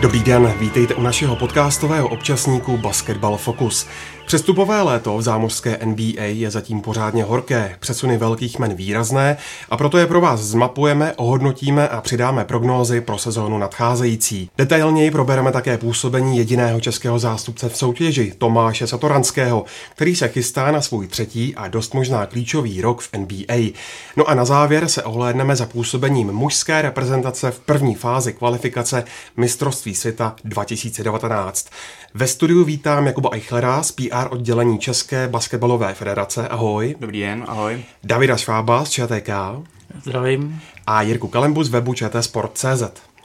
Dobrý den, vítejte u našeho podcastového občasníku Basketball Focus. Přestupové léto v zámořské NBA je zatím pořádně horké, přesuny velkých men výrazné a proto je pro vás zmapujeme, ohodnotíme a přidáme prognózy pro sezónu nadcházející. Detailněji probereme také působení jediného českého zástupce v soutěži, Tomáše Satoranského, který se chystá na svůj třetí a dost možná klíčový rok v NBA. No a na závěr se ohlédneme za působením mužské reprezentace v první fázi kvalifikace mistrovství světa 2019. Ve studiu vítám Jakuba Eichlera z PR oddělení České basketbalové federace. Ahoj. Dobrý den, ahoj. Davida Švába z ČTK. Zdravím. A Jirku Kalembu z webu čtsport.cz.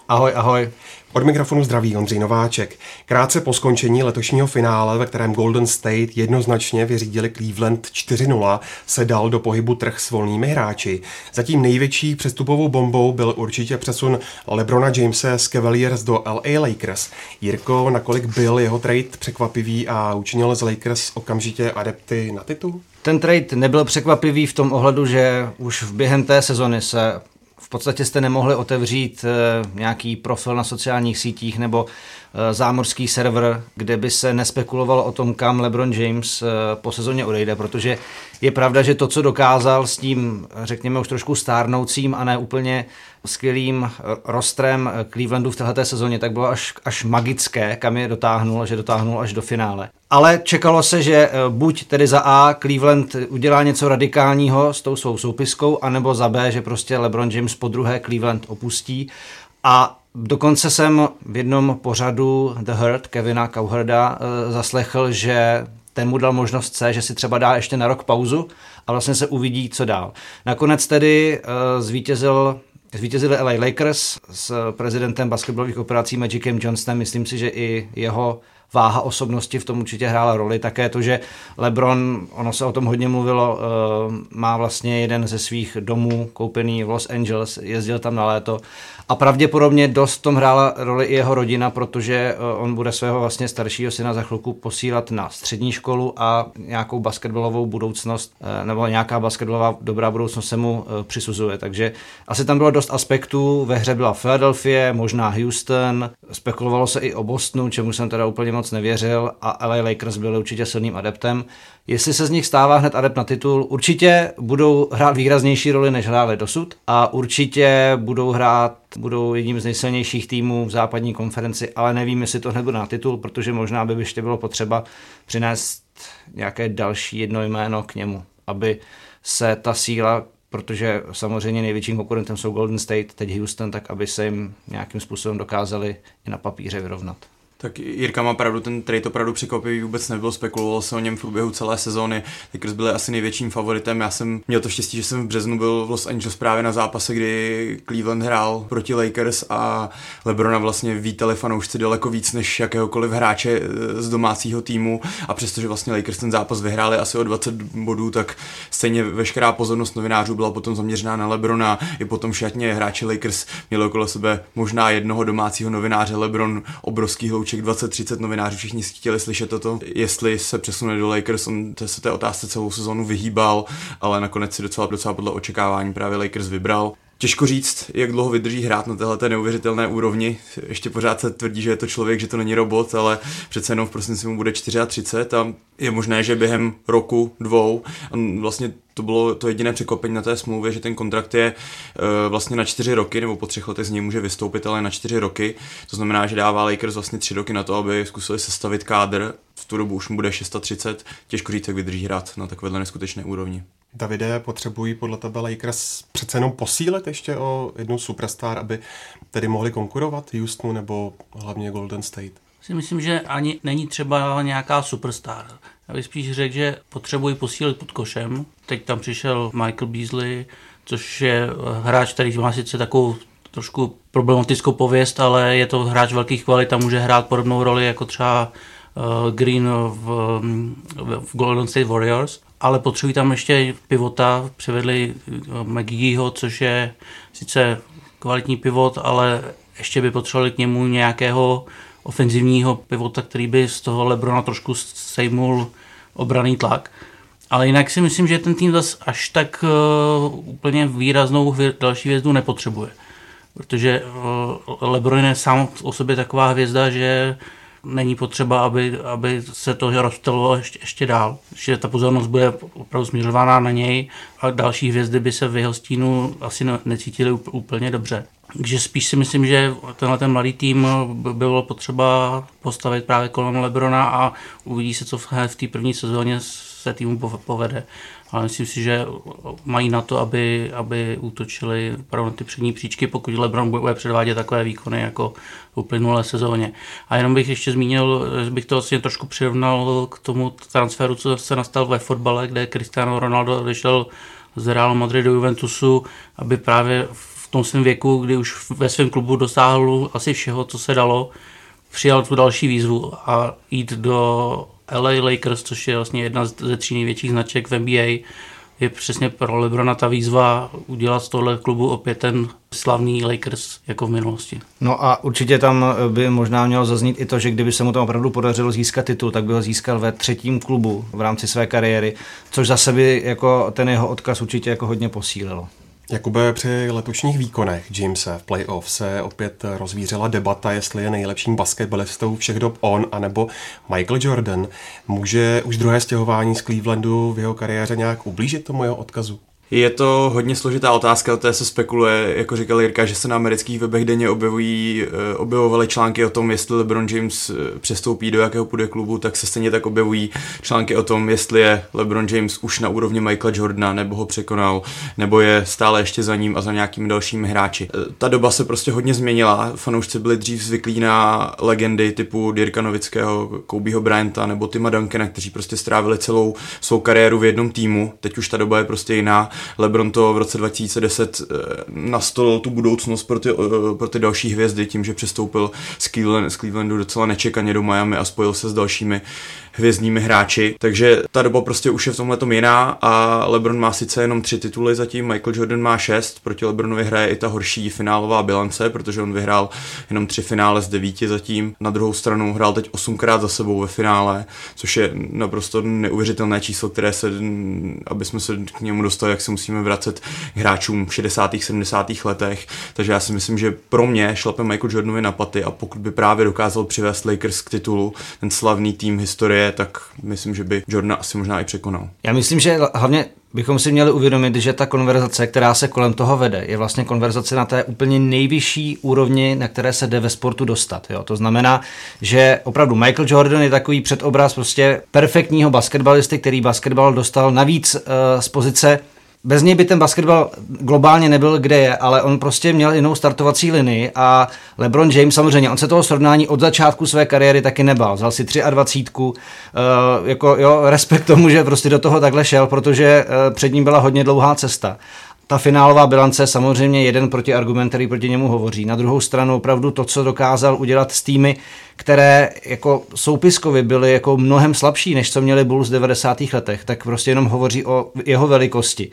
Ahoj, ahoj. Od mikrofonu zdraví Ondřej Nováček. Krátce po skončení letošního finále, ve kterém Golden State jednoznačně vyřídili Cleveland 4-0, se dal do pohybu trh s volnými hráči. Zatím největší přestupovou bombou byl určitě přesun Lebrona Jamese z Cavaliers do LA Lakers. Jirko, nakolik byl jeho trade překvapivý a učinil z Lakers okamžitě adepty na titul? Ten trade nebyl překvapivý v tom ohledu, že už během té sezony se v podstatě jste nemohli otevřít eh, nějaký profil na sociálních sítích nebo zámořský server, kde by se nespekulovalo o tom, kam LeBron James eh, po sezóně odejde, protože je pravda, že to, co dokázal s tím, řekněme, už trošku stárnoucím a ne úplně skvělým rostrem Clevelandu v této sezóně, tak bylo až, až magické, kam je dotáhnul, že dotáhnul až do finále. Ale čekalo se, že eh, buď tedy za A Cleveland udělá něco radikálního s tou svou soupiskou, anebo za B, že prostě LeBron James po druhé Cleveland opustí. A dokonce jsem v jednom pořadu The Hurt Kevina Cowherda eh, zaslechl, že ten mu dal možnost C, že si třeba dá ještě na rok pauzu a vlastně se uvidí, co dál. Nakonec tedy uh, zvítězil Zvítězili LA Lakers s prezidentem basketbalových operací Magicem Johnsonem. Myslím si, že i jeho váha osobnosti v tom určitě hrála roli. Také to, že LeBron, ono se o tom hodně mluvilo, eh, má vlastně jeden ze svých domů koupený v Los Angeles, jezdil tam na léto a pravděpodobně dost v tom hrála roli i jeho rodina, protože eh, on bude svého vlastně staršího syna za chvilku posílat na střední školu a nějakou basketbalovou budoucnost eh, nebo nějaká basketbalová dobrá budoucnost se mu přisuzuje. Takže asi tam bylo dost aspektů. Ve hře byla Philadelphia, možná Houston, spekulovalo se i o Bostonu, čemu jsem teda úplně moc nevěřil a LA Lakers byli určitě silným adeptem. Jestli se z nich stává hned adept na titul, určitě budou hrát výraznější roli, než hráli dosud a určitě budou hrát, budou jedním z nejsilnějších týmů v západní konferenci, ale nevím, jestli to hned bude na titul, protože možná by ještě bylo potřeba přinést nějaké další jedno jméno k němu, aby se ta síla, protože samozřejmě největším konkurentem jsou Golden State, teď Houston, tak aby se jim nějakým způsobem dokázali i na papíře vyrovnat. Tak Jirka má pravdu, ten trade opravdu překvapivý vůbec nebyl, spekulovalo se o něm v průběhu celé sezóny. Lakers byli asi největším favoritem. Já jsem měl to štěstí, že jsem v březnu byl v Los Angeles právě na zápase, kdy Cleveland hrál proti Lakers a Lebrona vlastně vítali fanoušci daleko víc než jakéhokoliv hráče eh, z domácího týmu a přestože vlastně Lakers ten zápas vyhráli asi o 20 bodů, tak stejně veškerá pozornost novinářů byla potom zaměřená na Lebrona. I potom šatně hráči Lakers měli okolo sebe možná jednoho domácího novináře Lebron, obrovský hlouček těch 20-30 novinářů, všichni chtěli slyšet toto, jestli se přesune do Lakers, on se té otázce celou sezonu vyhýbal, ale nakonec si docela, docela podle očekávání právě Lakers vybral. Těžko říct, jak dlouho vydrží hrát na téhle neuvěřitelné úrovni. Ještě pořád se tvrdí, že je to člověk, že to není robot, ale přece jenom v prosinci mu bude 34 a je možné, že během roku, dvou, on vlastně to bylo to jediné překvapení na té smlouvě, že ten kontrakt je uh, vlastně na čtyři roky, nebo po třech letech z něj může vystoupit, ale na čtyři roky. To znamená, že dává Lakers vlastně tři roky na to, aby zkusili sestavit kádr. V tu dobu už mu bude 630. Těžko říct, jak vydrží hrát na takovéhle neskutečné úrovni. Davide, potřebují podle tebe Lakers přece jenom posílit ještě o jednu superstar, aby tedy mohli konkurovat Houstonu nebo hlavně Golden State? Si myslím, že ani není třeba nějaká superstar. Já bych spíš řekl, že potřebují posílit pod košem. Teď tam přišel Michael Beasley, což je hráč, který má sice takovou trošku problematickou pověst, ale je to hráč velkých kvalit a může hrát podobnou roli jako třeba uh, Green v, v Golden State Warriors ale potřebují tam ještě pivota, přivedli eh, McGeeho, což je sice kvalitní pivot, ale ještě by potřebovali k němu nějakého ofenzivního pivota, který by z toho Lebrona trošku sejmul obraný tlak. Ale jinak si myslím, že ten tým zase až tak uh, úplně výraznou další hvězdu nepotřebuje. protože eh, LeBron je sám o sobě taková hvězda, že není potřeba, aby, aby se to rozptalo ještě, ještě dál. Že ta pozornost bude opravdu směřována na něj a další hvězdy by se v jeho stínu asi necítili úplně dobře. Takže spíš si myslím, že tenhle ten mladý tým by bylo potřeba postavit právě kolem Lebrona a uvidí se, co v té první sezóně se týmu povede ale myslím si, že mají na to, aby, aby útočili opravdu na ty přední příčky, pokud LeBron bude předvádět takové výkony jako v uplynulé sezóně. A jenom bych ještě zmínil, že bych to vlastně trošku přirovnal k tomu transferu, co se nastal ve fotbale, kde Cristiano Ronaldo odešel z Real Madrid do Juventusu, aby právě v tom svém věku, kdy už ve svém klubu dosáhl asi všeho, co se dalo, přijal tu další výzvu a jít do LA Lakers, což je vlastně jedna ze tří největších značek v NBA, je přesně pro Lebrona ta výzva udělat z tohle klubu opět ten slavný Lakers jako v minulosti. No a určitě tam by možná mělo zaznít i to, že kdyby se mu tam opravdu podařilo získat titul, tak by ho získal ve třetím klubu v rámci své kariéry, což zase by jako ten jeho odkaz určitě jako hodně posílilo. Jakube, při letošních výkonech Jamesa v playoff se opět rozvířila debata, jestli je nejlepším basketbalistou všech dob on, anebo Michael Jordan. Může už druhé stěhování z Clevelandu v jeho kariéře nějak ublížit tomu jeho odkazu? Je to hodně složitá otázka, o té se spekuluje, jako říkal Jirka, že se na amerických webech denně objevují, eh, objevovaly články o tom, jestli LeBron James eh, přestoupí do jakého půjde klubu, tak se stejně tak objevují články o tom, jestli je LeBron James už na úrovni Michaela Jordana, nebo ho překonal, nebo je stále ještě za ním a za nějakými dalšími hráči. Eh, ta doba se prostě hodně změnila, fanoušci byli dřív zvyklí na legendy typu Dirka Novického, Kobeho Bryanta nebo Tima Duncana, kteří prostě strávili celou svou kariéru v jednom týmu. Teď už ta doba je prostě jiná LeBron to v roce 2010 eh, nastolil tu budoucnost pro ty, eh, pro ty další hvězdy tím, že přestoupil z, Cleveland, z Clevelandu docela nečekaně do Miami a spojil se s dalšími hvězdními hráči, takže ta doba prostě už je v tomhle jiná a LeBron má sice jenom tři tituly zatím, Michael Jordan má šest, proti LeBronovi hraje i ta horší finálová bilance, protože on vyhrál jenom tři finále z devíti zatím, na druhou stranu hrál teď osmkrát za sebou ve finále, což je naprosto neuvěřitelné číslo, které se, aby jsme se k němu dostali, jak se musíme vracet k hráčům v 60. 70. letech, takže já si myslím, že pro mě šlape Michael Jordanovi na paty a pokud by právě dokázal přivést Lakers k titulu, ten slavný tým historie tak myslím, že by Jordan asi možná i překonal. Já myslím, že hlavně bychom si měli uvědomit, že ta konverzace, která se kolem toho vede, je vlastně konverzace na té úplně nejvyšší úrovni, na které se jde ve sportu dostat. Jo? To znamená, že opravdu Michael Jordan je takový předobraz prostě perfektního basketbalisty, který basketbal dostal navíc uh, z pozice bez něj by ten basketbal globálně nebyl, kde je, ale on prostě měl jinou startovací linii a LeBron James samozřejmě, on se toho srovnání od začátku své kariéry taky nebal. Vzal si 23, uh, eh, jako jo, respekt tomu, že prostě do toho takhle šel, protože uh, před ním byla hodně dlouhá cesta ta finálová bilance je samozřejmě jeden protiargument, který proti němu hovoří. Na druhou stranu opravdu to, co dokázal udělat s týmy, které jako soupiskově byly jako mnohem slabší, než co měli Bulls v 90. letech, tak prostě jenom hovoří o jeho velikosti.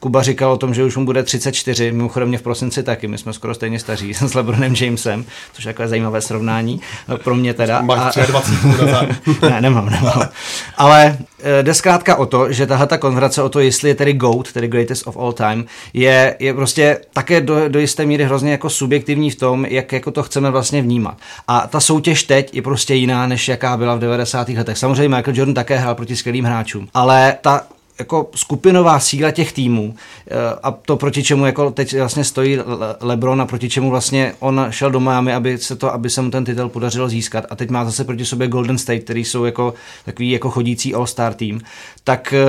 Kuba říkal o tom, že už mu bude 34, mimochodem mě v prosinci taky, my jsme skoro stejně staří s LeBronem Jamesem, což je takové zajímavé srovnání pro mě teda. Máš 23 Ne, nemám, nemám. Ale eh, jde zkrátka o to, že tahle ta konverzace o to, jestli je tedy GOAT, tedy greatest of all time, je, je prostě také do, do jisté míry hrozně jako subjektivní v tom, jak jako to chceme vlastně vnímat. A ta soutěž teď je prostě jiná, než jaká byla v 90. letech. Samozřejmě Michael Jordan také hrál proti skvělým hráčům, ale ta jako skupinová síla těch týmů eh, a to proti čemu jako teď vlastně stojí LeBron a proti čemu vlastně on šel do Miami, aby se to, aby se mu ten titul podařilo získat a teď má zase proti sobě Golden State, který jsou jako takový jako chodící all-star tým, tak eh,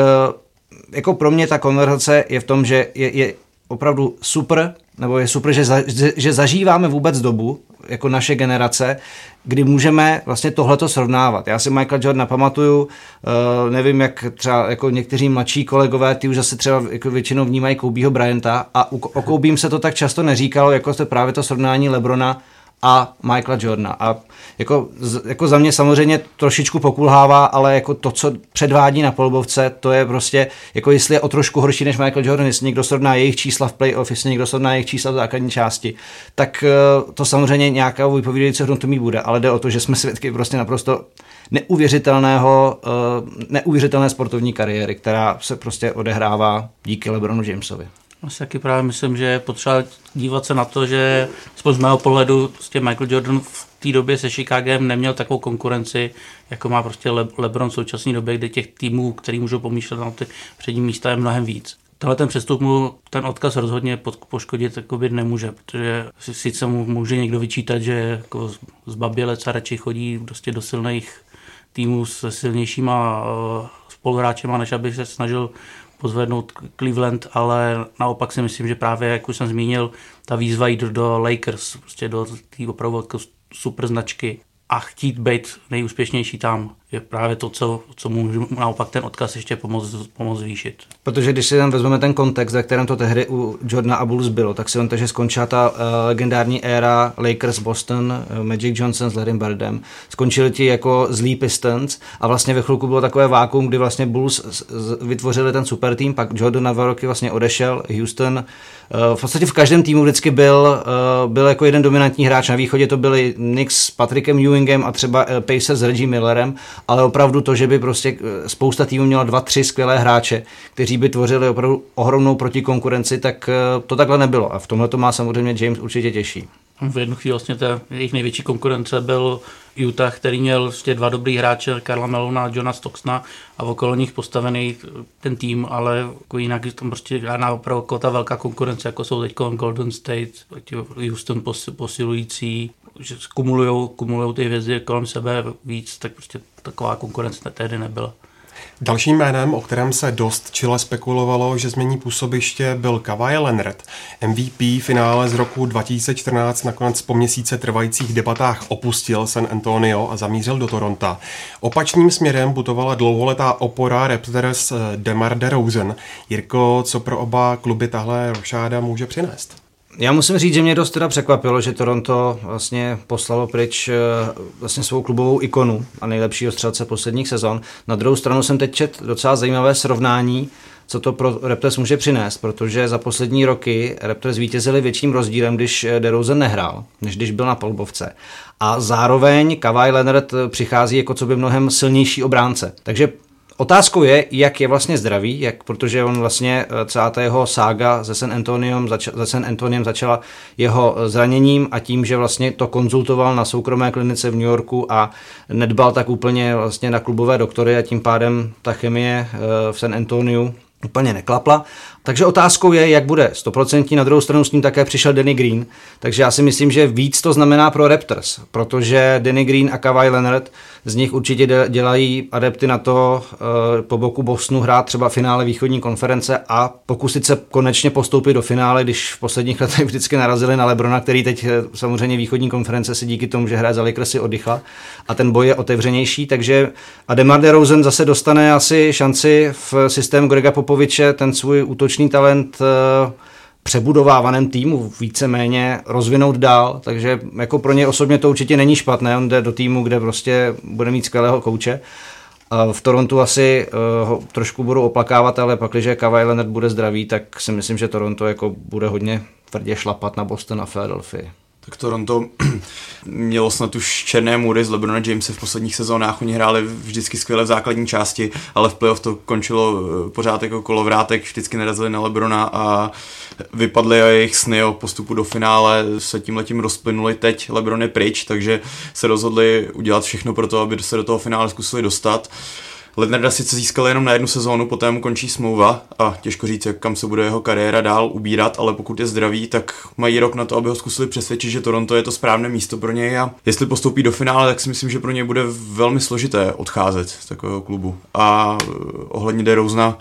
jako pro mě ta konverzace je v tom, že je, je opravdu super, nebo je super, že, za, že zažíváme vůbec dobu, jako naše generace, kdy můžeme vlastně tohleto srovnávat. Já si Michael Jordan pamatuju, uh, nevím, jak třeba jako někteří mladší kolegové, ty už zase třeba jako většinou vnímají Kobeho Bryanta a o Koubím se to tak často neříkalo, jako to právě to srovnání Lebrona a Michaela Jordana. A jako, jako za mě samozřejmě trošičku pokulhává, ale jako to, co předvádí na polbovce, to je prostě, jako jestli je o trošku horší než Michael Jordan, jestli někdo srovná jejich čísla v playoff, jestli někdo srovná jejich čísla v základní části, tak eh, to samozřejmě nějaká vypovídající hodnotu mít bude, ale jde o to, že jsme svědky prostě naprosto neuvěřitelného, eh, neuvěřitelné sportovní kariéry, která se prostě odehrává díky LeBronu Jamesovi. Asi taky právě myslím, že je potřeba dívat se na to, že z mého pohledu prostě Michael Jordan v té době se Chicagem neměl takovou konkurenci, jako má prostě Le- LeBron v současné době, kde těch týmů, který můžou pomýšlet na ty přední místa, je mnohem víc. Tenhle ten přestup mu ten odkaz rozhodně pod, poškodit jakoby nemůže, protože sice mu může někdo vyčítat, že jako zbabělec a radši chodí prostě do silných týmů se silnějšíma uh, spoluhráčema, než aby se snažil pozvednout Cleveland, ale naopak si myslím, že právě, jak už jsem zmínil, ta výzva jít do Lakers, prostě do té opravdu jako super značky a chtít být nejúspěšnější tam je právě to, co, co může naopak ten odkaz ještě pomoct, pomoct zvýšit. Protože když si tam vezmeme ten kontext, ve kterém to tehdy u Jordana a Bulls bylo, tak si on že skončila ta uh, legendární éra Lakers Boston, uh, Magic Johnson s Larrym Birdem. Skončili ti jako zlý Pistons a vlastně ve chvilku bylo takové vákum, kdy vlastně Bulls z, z, vytvořili ten super tým, pak Jordan na dva roky vlastně odešel, Houston uh, v podstatě v každém týmu vždycky byl, uh, byl jako jeden dominantní hráč. Na východě to byli Knicks s Patrickem Ewingem a třeba uh, Pacers s Reggie Millerem ale opravdu to, že by prostě eh, spousta týmů měla dva, tři skvělé hráče, kteří by tvořili opravdu ohromnou protikonkurenci, tak eh, to takhle nebylo. A v tomhle to má samozřejmě James určitě těžší. V jednu chvíli vlastně ta jejich největší konkurence byl Utah, který měl vlastně dva dobrý hráče, Karla Melona a Johna Stocksna a okolo nich postavený ten tým, ale jako jinak tam prostě žádná opravdu jako ta velká konkurence, jako jsou teď Golden State, Houston posilující, že kumulujou ty hvězdy kolem sebe víc, tak prostě taková konkurence tehdy nebyla. Dalším jménem, o kterém se dost čile spekulovalo, že změní působiště, byl Kawhi Leonard. MVP finále z roku 2014 nakonec po měsíce trvajících debatách opustil San Antonio a zamířil do Toronto. Opačným směrem putovala dlouholetá opora Raptors eh, Demar DeRozan. Jirko, co pro oba kluby tahle rošáda může přinést? Já musím říct, že mě dost teda překvapilo, že Toronto vlastně poslalo pryč eh, vlastně svou klubovou ikonu a nejlepšího střelce posledních sezon. Na druhou stranu jsem teď čet docela zajímavé srovnání, co to pro Raptors může přinést, protože za poslední roky Raptors zvítězili větším rozdílem, když eh, DeRozan nehrál, než když byl na polbovce. A zároveň Kawhi Leonard přichází jako co by mnohem silnější obránce. Takže Otázkou je, jak je vlastně zdravý, jak, protože on vlastně eh, celá ta jeho sága ze San Antoniem, zača, ze San Antoniem začala jeho eh, zraněním a tím, že vlastně to konzultoval na soukromé klinice v New Yorku a nedbal tak úplně vlastně na klubové doktory a tím pádem ta chemie eh, v San Antoniu úplně neklapla. Takže otázkou je, jak bude 100%. Na druhou stranu s ním také přišel Danny Green. Takže já si myslím, že víc to znamená pro Raptors, protože Danny Green a Kawhi Leonard z nich určitě dělají adepty na to eh, po boku Bosnu hrát třeba finále východní konference a pokusit se konečně postoupit do finále, když v posledních letech vždycky narazili na Lebrona, který teď eh, samozřejmě východní konference si díky tomu, že hraje za Lakersy oddychla a ten boj je otevřenější, takže a DeMar DeRozan zase dostane asi šanci v systému Grega Popoviče ten svůj útočný talent uh, přebudovávaném týmu víceméně rozvinout dál, takže jako pro ně osobně to určitě není špatné, on jde do týmu, kde prostě bude mít skvělého kouče. V Torontu asi uh, ho trošku budou oplakávat, ale pak, když Kawhi Leonard bude zdravý, tak si myslím, že Toronto jako bude hodně tvrdě šlapat na Boston a Philadelphia tak Toronto mělo snad už černé můry z LeBrona Jamese v posledních sezónách. Oni hráli vždycky skvěle v základní části, ale v playoff to končilo eh, pořád jako kolovrátek, vždycky narazili na LeBrona a vypadly a jejich sny o postupu do finále se tím letím rozplynuli teď. LeBron pryč, takže se rozhodli udělat všechno pro to, aby se do toho finále zkusili dostat. Leonarda sice získal jenom na jednu sezónu, poté mu končí smlouva a těžko říct, kam se bude jeho kariéra dál ubírat, ale pokud je zdravý, tak mají rok na to, aby ho zkusili přesvědčit, že Toronto je to správné místo pro něj a jestli postoupí do finále, tak si myslím, že pro něj bude velmi složité odcházet z takového klubu. A eh, ohledně DeRozna,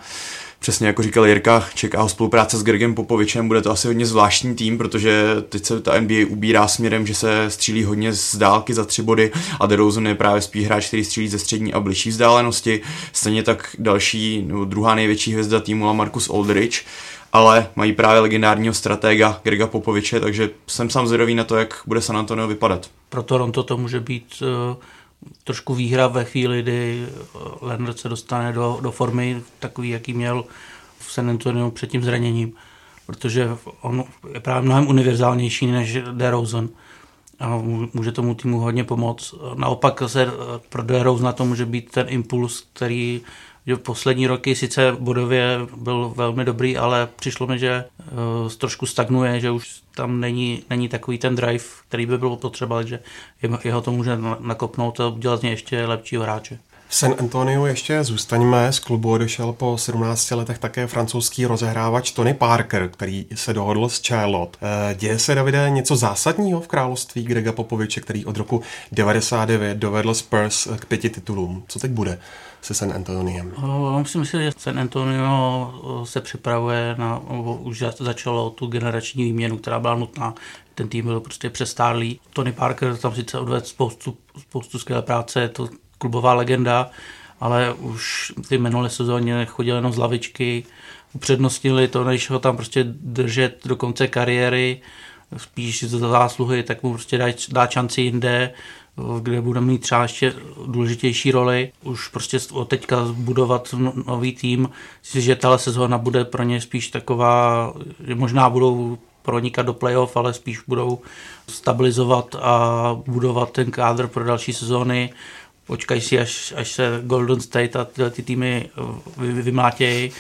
přesně jako říkal Jirka, čeká ho spolupráce s Gregem Popovičem, bude to asi hodně zvláštní tým, protože teď se ta NBA ubírá směrem, že se střílí hodně z dálky za tři body a DeRozan je právě spíš hráč, který střílí ze střední a bližší vzdálenosti. Stejně tak další, nebo druhá největší hvězda týmu Marcus Aldridge, ale mají právě legendárního stratega Grega Popoviče, takže jsem sám zvědavý na to, jak bude San Antonio vypadat. Pro Toronto to může být uh trošku výhra ve chvíli, kdy Leonard se dostane do, do formy takový, jaký měl v San Antonio před tím zraněním, protože on je právě mnohem univerzálnější než DeRozan a může tomu týmu hodně pomoct. Naopak se pro DeRozan na to může být ten impuls, který že poslední roky sice bodově byl velmi dobrý, ale přišlo mi, že uh, trošku stagnuje, že už tam není, není takový ten drive, který by byl potřeba, že jeho to může nakopnout a udělat z něj ještě lepšího hráče. V San Antonio ještě zůstaňme. Z klubu odešel po 17 letech také francouzský rozehrávač Tony Parker, který se dohodl s Charlotte. Eh, děje se, Davide, něco zásadního v království Grega Popoviče, který od roku 99 dovedl Spurs k pěti titulům. Co teď bude se San Antoniem? Uh, myslím si, že San Antonio se připravuje na, už začalo tu generační výměnu, která byla nutná. Ten tým byl prostě přestárlý. Tony Parker tam sice odvedl spoustu, spoustu skvělé práce, je to klubová legenda, ale už ty minulé sezóně chodil jenom z lavičky, upřednostnili to, než ho tam prostě držet do konce kariéry, spíš za zásluhy, tak mu prostě dá, dá šanci jinde, kde bude mít třeba ještě důležitější roli. Už prostě od teďka budovat no, nový tým, že tahle sezóna bude pro ně spíš taková, že možná budou pronikat do playoff, ale spíš budou stabilizovat a budovat ten kádr pro další sezóny. Počkají si, až, až se Golden State a tyhle ty týmy eh, vymlátějí.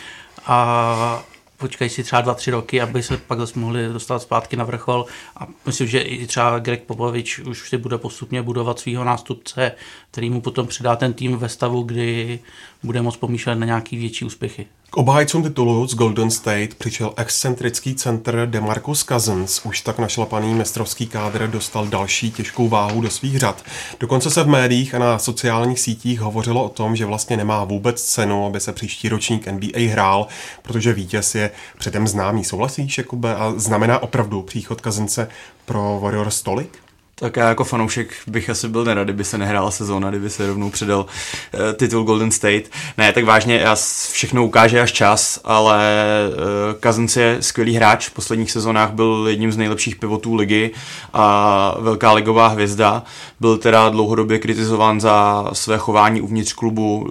A počkají si třeba dva, tři roky, aby se pak zase mohli dostat zpátky na vrchol. A myslím, že i třeba Greg Popovič už si bude postupně budovat svého nástupce, který mu potom předá ten tým ve stavu, kdy bude moct pomýšlet na nějaký větší úspěchy. K obhájcům titulu z Golden State přišel excentrický center DeMarcus Cousins. Už tak našlapaný mistrovský kádr dostal další těžkou váhu do svých řad. Dokonce se v médiích a na sociálních sítích hovořilo o tom, že vlastně nemá vůbec cenu, aby se příští ročník NBA hrál, protože vítěz je předem známý. Souhlasíš, Jakube? A znamená opravdu příchod Cousinse pro Warriors tolik? Tak já jako fanoušek bych asi byl nerad, kdyby se nehrála sezóna, kdyby se rovnou předal uh, titul Golden State. Ne, tak vážně, já všechno ukáže až čas, ale uh, Cousins je skvělý hráč, v posledních sezónách byl jedním z nejlepších pivotů ligy a velká ligová hvězda. Byl teda dlouhodobě kritizován za své chování uvnitř klubu.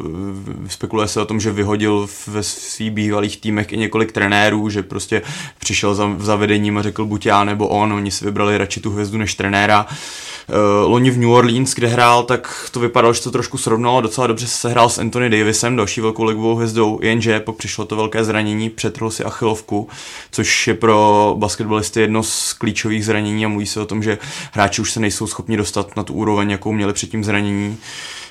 Spekuluje se o tom, že vyhodil ve svých bývalých týmech i několik trenérů, že prostě přišel za, za vedením a řekl buď já nebo on, oni si vybrali radši tu hvězdu než trenéra. Uh, loni v New Orleans, kde hrál, tak to vypadalo, že to trošku srovnalo, docela dobře se hrál s Anthony Davisem, další velkou ligovou hvězdou, jenže pak přišlo to velké zranění, přetrhl si achilovku, což je pro basketbalisty jedno z klíčových zranění a mluví se o tom, že hráči už se nejsou schopni dostat na tu úroveň, jakou měli před tím zranění.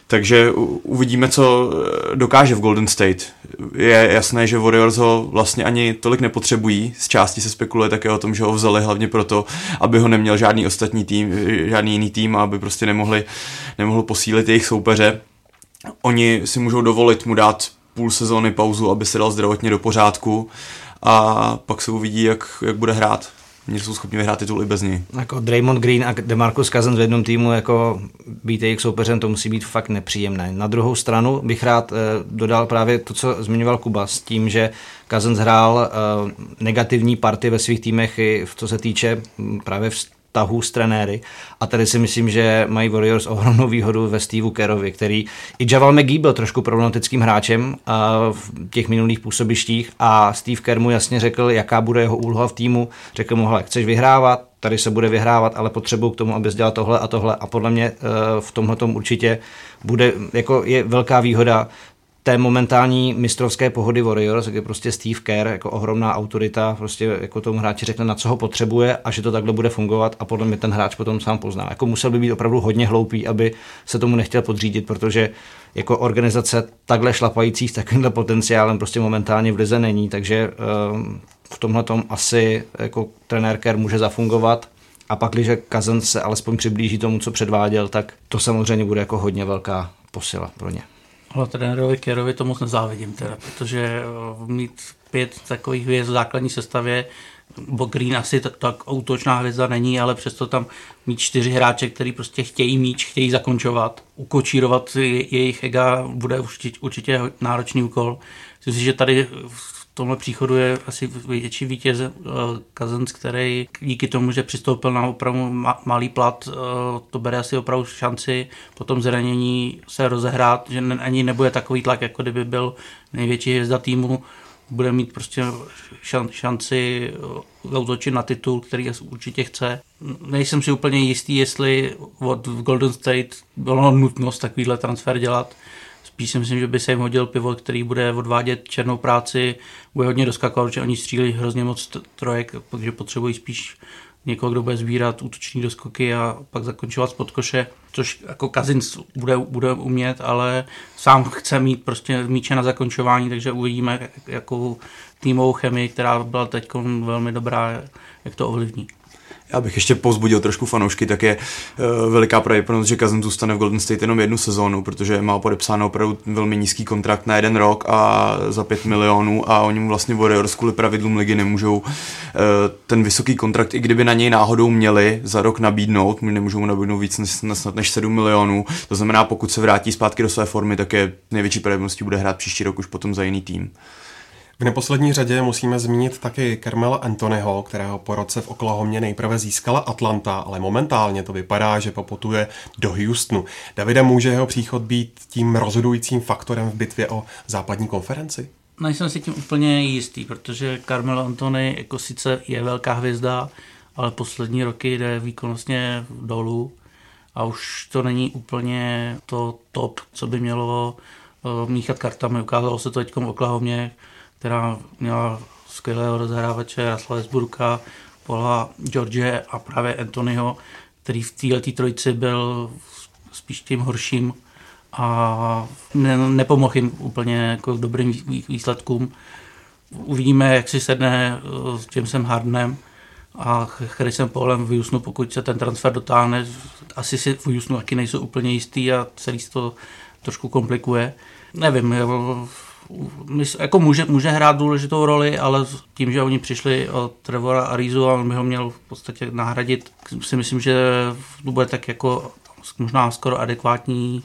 Takže uvidíme, co eh, dokáže v Golden State. Je jasné, že Warriors ho vlastně ani tolik nepotřebují. Z části se spekuluje také o tom, že ho vzali hlavně proto, aby ho neměl žádný ostatní tým, žádný jiný tým a aby prostě nemohli, nemohl posílit jejich soupeře. Oni si můžou dovolit mu dát půl sezóny pauzu, aby se dal zdravotně do pořádku a pak se uvidí, jak, jak bude hrát oni jsou schopni vyhrát titul i bez něj. Jako Draymond Green a DeMarcus Cousins v jednom týmu, jako být jejich soupeřem, to musí být fakt nepříjemné. Na druhou stranu bych rád eh, dodal právě to, co zmiňoval Kuba, s tím, že Cousins hrál eh, negativní party ve svých týmech, i v co se týče právě vztahu s trenéry. A tady si myslím, že mají Warriors ohromnou výhodu ve Steveu Kerovi, který i Javal McGee byl trošku problematickým hráčem v těch minulých působištích a Steve Kerr mu jasně řekl, jaká bude jeho úloha v týmu. Řekl mu, hele, chceš vyhrávat, tady se bude vyhrávat, ale potřebuju k tomu, abys dělal tohle a tohle. A podle mě e, v tomhle určitě bude, jako je velká výhoda té momentální mistrovské pohody Warriors, je prostě Steve Kerr jako ohromná autorita, prostě jako tomu hráči řekne, na co ho potřebuje a že to takhle bude fungovat a podle mě ten hráč potom sám pozná. Jako musel by být opravdu hodně hloupý, aby se tomu nechtěl podřídit, protože jako organizace takhle šlapající s takovýmhle potenciálem prostě momentálně v lize není, takže ehm, v tomhle tom asi jako trenér Kerr může zafungovat a pak, když Cousins se alespoň přiblíží tomu, co předváděl, tak to samozřejmě bude jako hodně velká posila pro ně. Ale trenérovi Kérovi to moc nezávidím teda, protože eh, mít pět takových hvězd v základní sestavě, bo Green asi tak, tak útočná hvězda není, ale přesto tam mít čtyři hráče, který prostě chtějí míč, chtějí zakončovat, ukočírovat jejich ega bude určitě, určitě náročný úkol. Myslím si, že tady tomhle příchodu je asi větší vítěz uh, Cousins, který díky tomu, že přistoupil na opravdu ma- malý plat, uh, to bere asi opravdu šanci po tom zranění se rozehrát, že ani nebude takový tlak, jako kdyby byl největší hvězda týmu, bude mít prostě šan, šanci zautočit na titul, který určitě chce. Nejsem si úplně jistý, jestli od Golden State bylo nutnost takovýhle transfer dělat, Spíš si myslím, že by se jim hodil pivot, který bude odvádět černou práci, bude hodně doskakovat, protože oni střílí hrozně moc trojek, takže potřebují spíš někoho, kdo bude sbírat útoční doskoky a pak zakončovat spod koše, což jako Kazins bude, bude umět, ale sám chce mít prostě míče na zakončování, takže uvidíme, jakou týmovou chemii, která byla teď velmi dobrá, jak to ovlivní. Já bych ještě pozbudil trošku fanoušky, tak je uh, veliká pravděpodobnost, že Kazan zůstane v Golden State jenom jednu sezónu, protože má podepsáno opravdu velmi nízký kontrakt na jeden rok a za pět milionů a oni mu vlastně Warriors kvůli pravidlům ligy nemůžou uh, ten vysoký kontrakt, i kdyby na něj náhodou měli za rok nabídnout, nemůžou mu nabídnout víc než, snad než 7 milionů. To znamená, pokud se vrátí zpátky do své formy, tak je největší pravděpodobností bude hrát příští rok už potom za jiný tým. V neposlední řadě musíme zmínit taky Carmela Anthonyho, kterého po roce v Oklahomě nejprve získala Atlanta, ale momentálně to vypadá, že poputuje do Houstonu. Davide, může jeho příchod být tím rozhodujícím faktorem v bitvě o západní konferenci? Nejsem si tím úplně jistý, protože Carmelo Anthony jako sice je velká hvězda, ale poslední roky jde výkonnostně dolů a už to není úplně to top, co by mělo uh, míchat kartami. Ukázalo se to teď v Oklahomě, která měla skvělého rozhrávače Rasla Westbrook'a, Paula George a právě Anthonyho, který v této trojici byl spíš tím horším a ne, nepomohl jim úplně jako dobrým výsledkům. Uvidíme, jak si sedne eh, s Jamesem Hardenem a Chrisem Paulem v Houstonu, pokud se ten transfer dotáhne. Asi si v Houstonu taky nejsou úplně jistý a celý to trošku komplikuje. Nevím, jako může, může hrát důležitou roli, ale tím, že oni přišli od Trevora Arizu a on by ho měl v podstatě nahradit, si myslím, že to bude tak jako možná skoro adekvátní,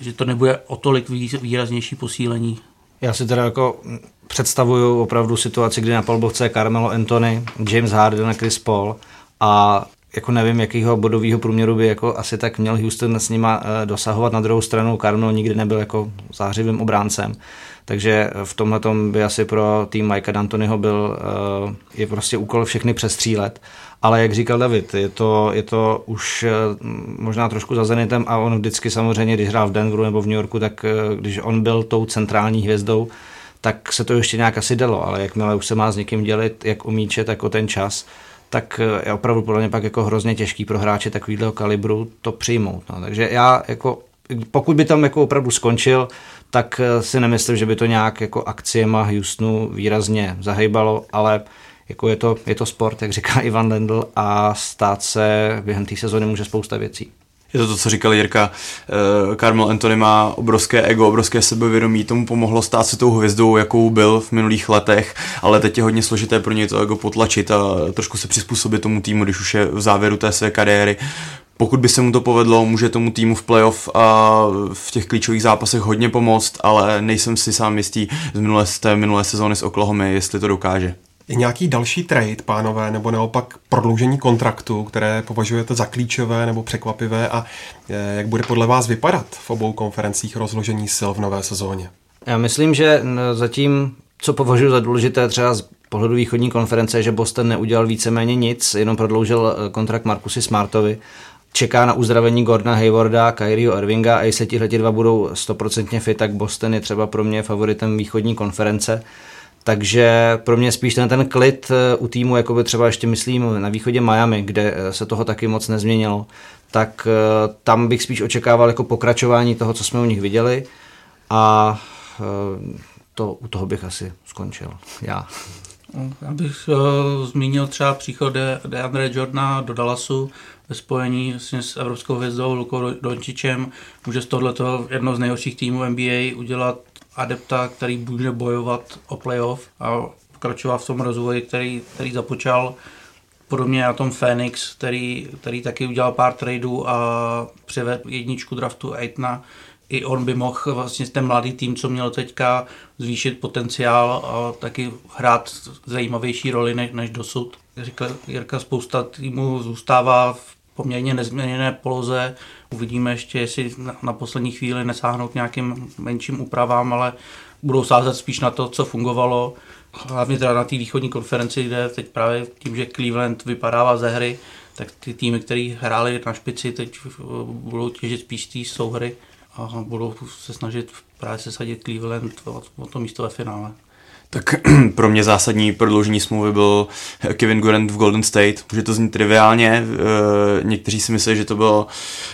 že to nebude o tolik výraznější posílení. Já si teda jako představuju opravdu situaci, kdy na palbovce je Carmelo Anthony, James Harden a Chris Paul a jako nevím, jakýho bodového průměru by jako asi tak měl Houston s nima eh, dosahovat. Na druhou stranu Carmelo nikdy nebyl jako zářivým obráncem. Takže v tomhle by asi pro tým Mikea D'Antoniho byl, eh, je prostě úkol všechny přestřílet. Ale jak říkal David, je to, je to už eh, možná trošku za Zenitem a on vždycky samozřejmě, když hrál v Denveru nebo v New Yorku, tak eh, když on byl tou centrální hvězdou, tak se to ještě nějak asi dalo, ale jakmile už se má s někým dělit, jak umíče, tak o ten čas, tak je opravdu podle mě pak jako hrozně těžký pro hráče takového kalibru to přijmout. No. Takže já jako pokud by tam jako opravdu skončil, tak eh, si nemyslím, že by to nějak jako akciema Houstonu výrazně zahýbalo, ale jako je to, je to sport, jak říká Ivan Lendl a stát se během té sezóny může spousta věcí. Je to to, co říkal Jirka. Uh, Carmel Anthony má obrovské ego, obrovské sebevědomí, tomu pomohlo stát se tou hvězdou, jakou byl v minulých letech, ale teď je hodně složité pro něj to ego potlačit a trošku se přizpůsobit tomu týmu, když už je v závěru té své kariéry. Pokud by se mu to povedlo, může tomu týmu v playoff a v těch klíčových zápasech hodně pomoct, ale nejsem si sám jistý z minulé, z té minulé sezóny s Oklahoma, jestli to dokáže. Je nějaký další trade, pánové, nebo naopak prodloužení kontraktu, které považujete za klíčové nebo překvapivé a eh, jak bude podle vás vypadat v obou konferencích rozložení sil v nové sezóně? Já myslím, že zatím, co považuji za důležité třeba z pohledu východní konference, že Boston neudělal víceméně nic, jenom prodloužil eh, kontrakt Markusy Smartovi čeká na uzdravení Gordona Haywarda, Kyrie Irvinga a jestli tihle dva budou stoprocentně fit, tak Boston je třeba pro mě favoritem východní konference. Takže pro mě spíš ten, ten klid eh, u týmu, jako by třeba ještě myslím na východě Miami, kde eh, se toho taky moc nezměnilo, tak eh, tam bych spíš očekával jako pokračování toho, co jsme u nich viděli a to, u toho bych asi skončil já. Já bych uh, zmínil třeba příchod De, DeAndre Jordana do Dallasu ve spojení vlastně s evropskou hvězdou Lukou Dončičem. Může z tohoto jedno z nejhorších týmů NBA udělat adepta, který bude bojovat o playoff a pokračovat v tom rozvoji, který, který započal podobně na tom Phoenix, který, který taky udělal pár tradeů a převed jedničku draftu Aitna i on by mohl vlastně ten mladý tým, co měl teďka, zvýšit potenciál a taky hrát zajímavější roli než, než dosud. Říkal Jirka, spousta týmů zůstává v poměrně nezměněné poloze. Uvidíme ještě, jestli na, na poslední chvíli nesáhnout k nějakým menším úpravám, ale budou sázet spíš na to, co fungovalo. Hlavně teda na té východní konferenci, kde teď právě tím, že Cleveland vypadává ze hry, tak ty týmy, které hrály na špici, teď budou těžit spíš té souhry a budou se snažit právě se sadit Cleveland o to místo ve finále. Tak pro mě zásadní prodloužení smlouvy byl Kevin Durant v Golden State. Může to znít triviálně, eh, někteří si myslí, že to, bylo,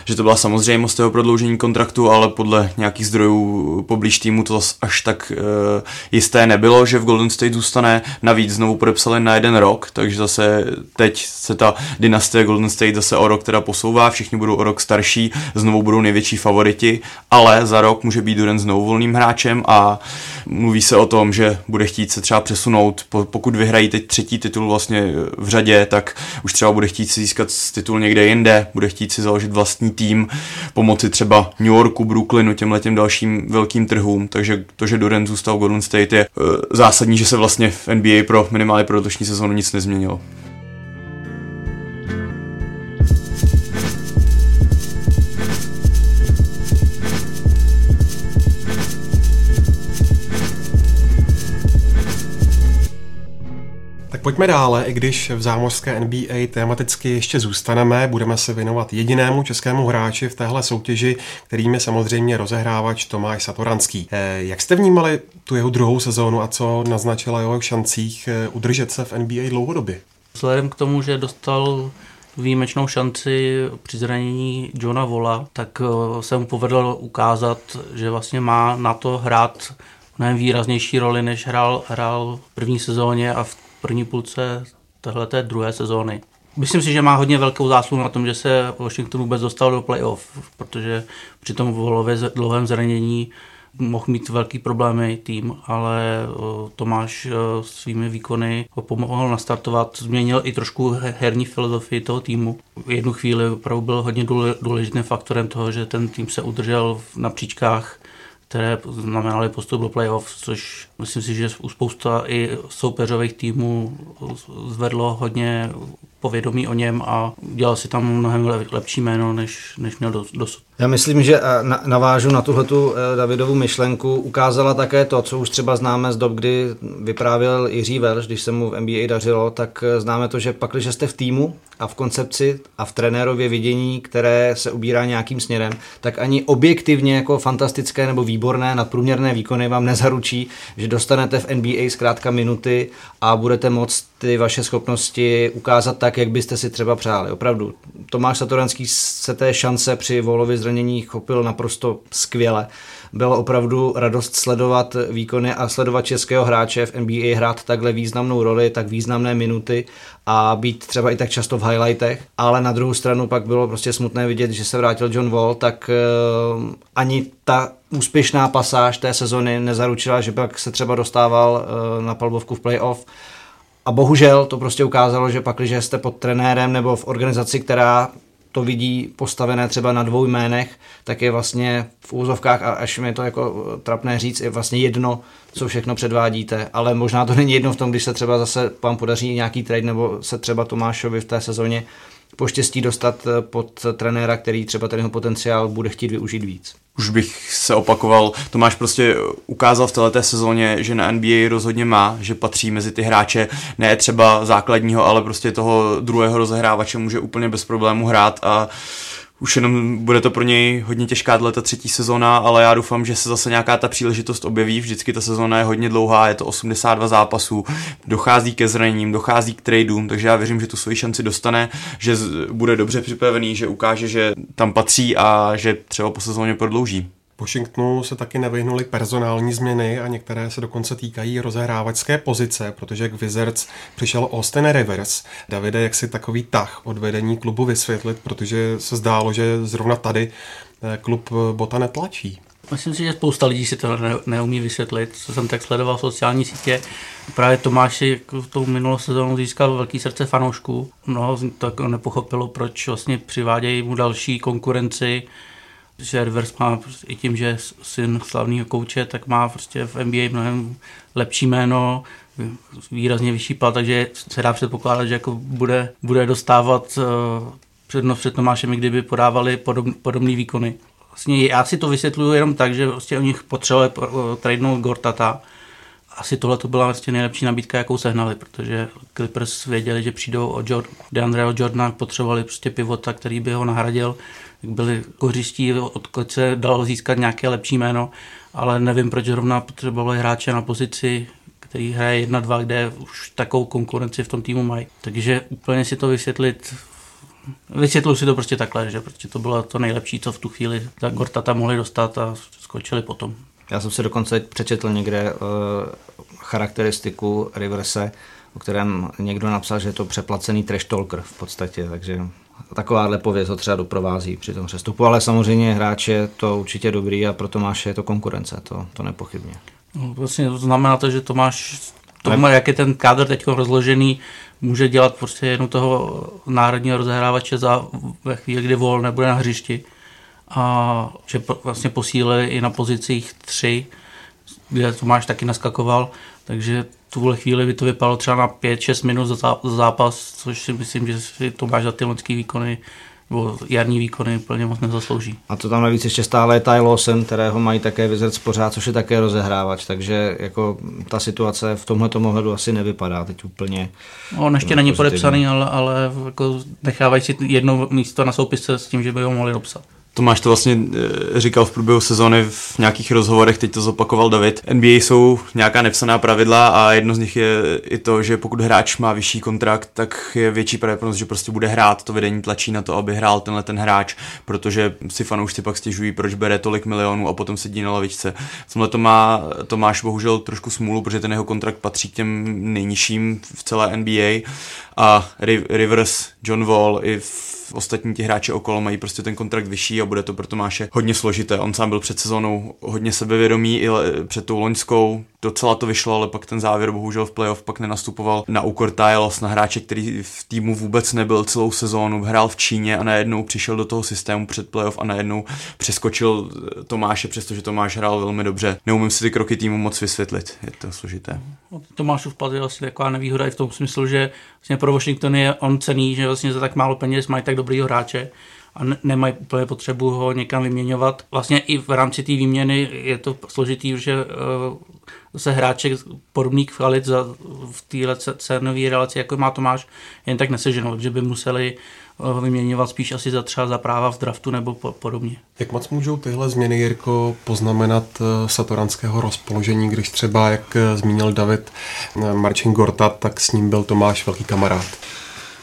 že to byla samozřejmost jeho prodloužení kontraktu, ale podle nějakých zdrojů poblíž týmu to až tak eh, jisté nebylo, že v Golden State zůstane. Navíc znovu podepsali na jeden rok, takže zase teď se ta dynastie Golden State zase o rok teda posouvá, všichni budou o rok starší, znovu budou největší favoriti, ale za rok může být Durant znovu volným hráčem a mluví se o tom, že bude chtít se třeba přesunout, pokud vyhrají teď třetí titul vlastně v řadě, tak už třeba bude chtít si získat titul někde jinde, bude chtít si založit vlastní tým, pomoci třeba New Yorku, Brooklynu, těm letem dalším velkým trhům, takže to, že Durant zůstal v Golden State je uh, zásadní, že se vlastně v NBA pro minimálně pro letošní sezónu nic nezměnilo. Pojďme dále, i když v zámořské NBA tematicky ještě zůstaneme, budeme se věnovat jedinému českému hráči v téhle soutěži, kterým je samozřejmě rozehrávač Tomáš Satoranský. Eh, jak jste vnímali tu jeho druhou sezónu a co naznačila jeho šancích eh, udržet se v NBA dlouhodobě? Vzhledem k tomu, že dostal výjimečnou šanci při zranění Johna Vola, tak eh, se mu povedlo ukázat, že vlastně má na to hrát mnohem výraznější roli, než hrál, hrál v první sezóně a v první půlce téhleté druhé sezóny. Myslím si, že má hodně velkou zásluhu na tom, že se Washington vůbec dostal do playoff, protože při tom volově dlouhém zranění mohl mít velký problémy tým, ale Tomáš svými výkony ho pomohl nastartovat, změnil i trošku herní filozofii toho týmu. V jednu chvíli opravdu byl hodně důležitým faktorem toho, že ten tým se udržel na příčkách které znamenaly postup do playoff, což myslím si, že u spousta i soupeřových týmů zvedlo hodně povědomí o něm a dělal si tam mnohem lepší jméno, než, než měl dosud. Já myslím, že eh, navážu na tuhletu eh, Davidovu myšlenku. Ukázala také to, co už třeba známe z dob, kdy vyprávěl Jiří Velš, když se mu v NBA dařilo, tak eh, známe to, že pak, když jste v týmu a v koncepci a v trenérově vidění, které se ubírá nějakým směrem, tak ani objektivně jako fantastické nebo výborné nadprůměrné výkony vám nezaručí, že dostanete v NBA zkrátka minuty a budete moct ty vaše schopnosti ukázat tak, jak byste si třeba přáli. Opravdu, Tomáš Satoranský se té šance při Volovi zranění chopil naprosto skvěle. Bylo opravdu radost sledovat výkony a sledovat českého hráče v NBA hrát takhle významnou roli, tak významné minuty a být třeba i tak často v highlightech, ale na druhou stranu pak bylo prostě smutné vidět, že se vrátil John Wall, tak uh, ani ta úspěšná pasáž té sezony nezaručila, že pak se třeba dostával uh, na palbovku v playoff. A bohužel to prostě ukázalo, že pak, když jste pod trenérem nebo v organizaci, která to vidí postavené třeba na dvou jménech, tak je vlastně v úzovkách, a až mi to jako trapné říct, je vlastně jedno, co všechno předvádíte, ale možná to není jedno v tom, když se třeba zase vám podaří nějaký trade, nebo se třeba Tomášovi v té sezóně poštěstí dostat pod trenéra, který třeba ten jeho potenciál bude chtít využít víc. Už bych se opakoval, Tomáš prostě ukázal v této sezóně, že na NBA rozhodně má, že patří mezi ty hráče, ne třeba základního, ale prostě toho druhého rozehrávače může úplně bez problémů hrát a už jenom bude to pro něj hodně těžká ta třetí sezóna, ale já doufám, že se zase nějaká ta příležitost objeví. Vždycky ta sezóna je hodně dlouhá, je to 82 zápasů, dochází ke zraněním, dochází k tradeům, takže já věřím, že tu svoji šanci dostane, že bude dobře připravený, že ukáže, že tam patří a že třeba po sezóně prodlouží. Washingtonu se taky nevyhnuly personální změny a některé se dokonce týkají rozehrávačské pozice, protože k Wizards přišel Austin Rivers. Davide, jak si takový tah od vedení klubu vysvětlit, protože se zdálo, že zrovna tady eh, klub Bota netlačí. Myslím si, že spousta lidí si to ne, neumí vysvětlit. Co jsem tak sledoval sociální sítě, právě Tomáš si v tou minulou sezónu získal velký srdce fanoušků. Mnoho to jako nepochopilo, proč vlastně přivádějí mu další konkurenci že Rivers má prostě i tím, že syn slavného kouče, tak má prostě v NBA mnohem lepší jméno, výrazně vyšší plat, takže se dá předpokládat, že jako bude, bude dostávat uh, přednost před Tomášem, kdyby podávali podob, podobné výkony. Vlastně já si to vysvětluju jenom tak, že vlastně o nich potřebuje uh, tradenout Gortata, asi tohle to byla vlastně nejlepší nabídka, jakou sehnali, protože Clippers věděli, že přijdou o Jord- DeAndreho Jordana, potřebovali prostě pivota, který by ho nahradil, byli kořistí, odkud se dalo získat nějaké lepší jméno, ale nevím, proč zrovna potřebovali hráče na pozici, který hraje 1-2, kde už takovou konkurenci v tom týmu mají. Takže úplně si to vysvětlit Vysvětluji si to prostě takhle, že prostě to bylo to nejlepší, co v tu chvíli ta Gorta tam mohli dostat a skočili potom. Já jsem si dokonce přečetl někde uh, charakteristiku Riverse, o kterém někdo napsal, že je to přeplacený trash talker v podstatě, takže takováhle pověst ho třeba doprovází při tom přestupu, ale samozřejmě hráč je to určitě dobrý a pro Tomáše je to konkurence, to, to nepochybně. No, vlastně to znamená to, že Tomáš, to, jak je ten kádr teď rozložený, může dělat prostě jenom toho národního rozehrávače za, ve chvíli, kdy vol nebude na hřišti a že vlastně posílili i na pozicích tři, kde Tomáš taky naskakoval, takže tuhle chvíli by to vypadalo třeba na 5-6 minut za zápas, což si myslím, že si Tomáš za ty loňské výkony nebo jarní výkony úplně moc nezaslouží. A to tam navíc ještě stále je Ty Lawson, kterého mají také vyzrc pořád, což je také rozehrávač, takže jako ta situace v tomhle ohledu asi nevypadá teď úplně. No, on ještě není podepsaný, ale, ale jako nechávají si jedno místo na soupisce s tím, že by ho mohli dopsat. Tomáš to vlastně eh, říkal v průběhu sezóny v nějakých rozhovorech, teď to zopakoval David. NBA jsou nějaká nepsaná pravidla a jedno z nich je i to, že pokud hráč má vyšší kontrakt, tak je větší pravděpodobnost, že prostě bude hrát. To vedení tlačí na to, aby hrál tenhle ten hráč, protože si fanoušci pak stěžují, proč bere tolik milionů a potom sedí na lavičce. Tomhle to má Tomáš bohužel trošku smůlu, protože ten jeho kontrakt patří k těm nejnižším v celé NBA a Rivers, John Wall i v ostatní ti hráči okolo mají prostě ten kontrakt vyšší a bude to pro Tomáše hodně složité. On sám byl před sezónou hodně sebevědomý i před tou loňskou, docela to vyšlo, ale pak ten závěr bohužel v playoff pak nenastupoval na úkor Tylos, na hráče, který v týmu vůbec nebyl celou sezónu, hrál v Číně a najednou přišel do toho systému před playoff a najednou přeskočil Tomáše, přestože Tomáš hrál velmi dobře. Neumím si ty kroky týmu moc vysvětlit, je to složité. No, Tomášův pad je vlastně taková nevýhoda i v tom smyslu, že vlastně pro Washington je on cený, že vlastně za tak málo peněz mají tak dobrýho hráče a ne- nemají úplně potřebu ho někam vyměňovat. Vlastně i v rámci té výměny je to složitý, že uh, se hráček podobných kvalit za, v téhle cenové relaci, jako má Tomáš, jen tak neseženou, že by museli uh, vyměňovat spíš asi za třeba za práva v draftu nebo po, podobně. Jak moc můžou tyhle změny, Jirko, poznamenat uh, satoranského rozpoložení, když třeba, jak zmínil David, Marcin Gortat, tak s ním byl Tomáš velký kamarád?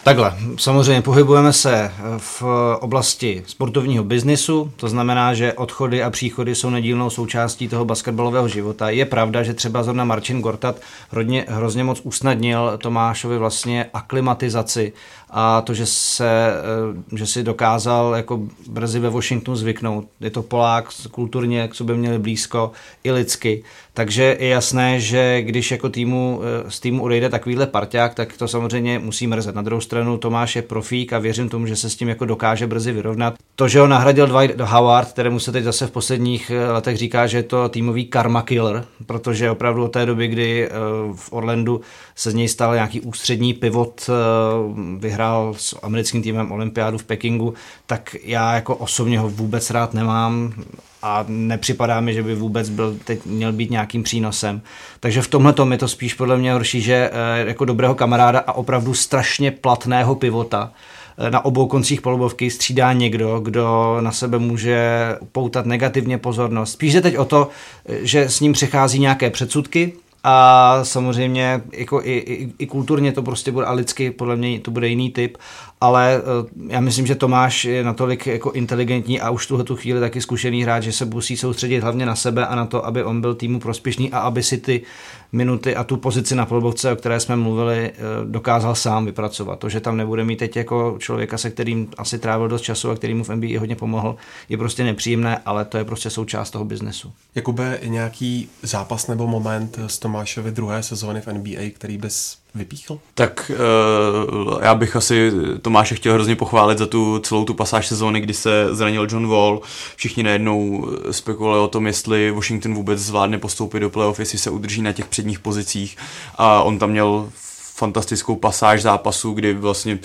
Takhle, samozřejmě pohybujeme se v oblasti sportovního biznisu, to znamená, že odchody a příchody jsou nedílnou součástí toho basketbalového života. Je pravda, že třeba zrovna Marcin Gortat hodně, hrozně moc usnadnil Tomášovi vlastně aklimatizaci a to, že, se, eh, že si dokázal jako brzy ve Washingtonu zvyknout. Je to Polák, kulturně k sobě měli blízko, i lidsky. Takže je jasné, že když jako týmu, eh, z týmu odejde takovýhle parťák, tak to samozřejmě musí mrzet. Na druhou stranu Tomáš je profík a věřím tomu, že se s tím jako dokáže brzy vyrovnat. To, že ho nahradil Dwight Howard, kterému se teď zase v posledních eh, letech říká, že je to týmový karma killer, protože opravdu od té doby, kdy v Orlandu se z něj stal nějaký ústřední pivot, vyhrál vyhrál s americkým týmem olympiádu v Pekingu, tak já jako osobně ho vůbec rád nemám a nepřipadá mi, že by vůbec byl teď měl být nějakým přínosem. Takže v tomhle tom je to spíš podle mě horší, že eh, jako dobrého kamaráda a opravdu strašně platného pivota eh, na obou koncích polubovky střídá někdo, kdo na sebe může poutat negativně pozornost. Spíš je teď o to, eh, že s ním přechází nějaké předsudky, a samozřejmě jako i, i, i kulturně to prostě bude a lidsky podle mě to bude jiný typ ale eh, já myslím, že Tomáš je natolik jako inteligentní a už tuhle tu chvíli taky zkušený hráč, že se musí soustředit hlavně na sebe a na to, aby on byl týmu prospěšný a aby si ty minuty a tu pozici na polbovce, o které jsme mluvili, eh, dokázal sám vypracovat. To, že tam nebude mít teď jako člověka, se kterým asi trávil dost času a který mu v NBA hodně pomohl, je prostě nepříjemné, ale to je prostě součást toho biznesu. Jakube, nějaký zápas nebo moment z Tomášovy druhé sezóny v NBA, který bys vypíchl? Tak uh, já bych asi Tomáše chtěl hrozně pochválit za tu celou tu pasáž sezóny, kdy se zranil John Wall. Všichni najednou spekulovali o tom, jestli Washington vůbec zvládne postoupit do playoff, jestli se udrží na těch předních pozicích a on tam měl fantastickou pasáž zápasu, kdy vlastně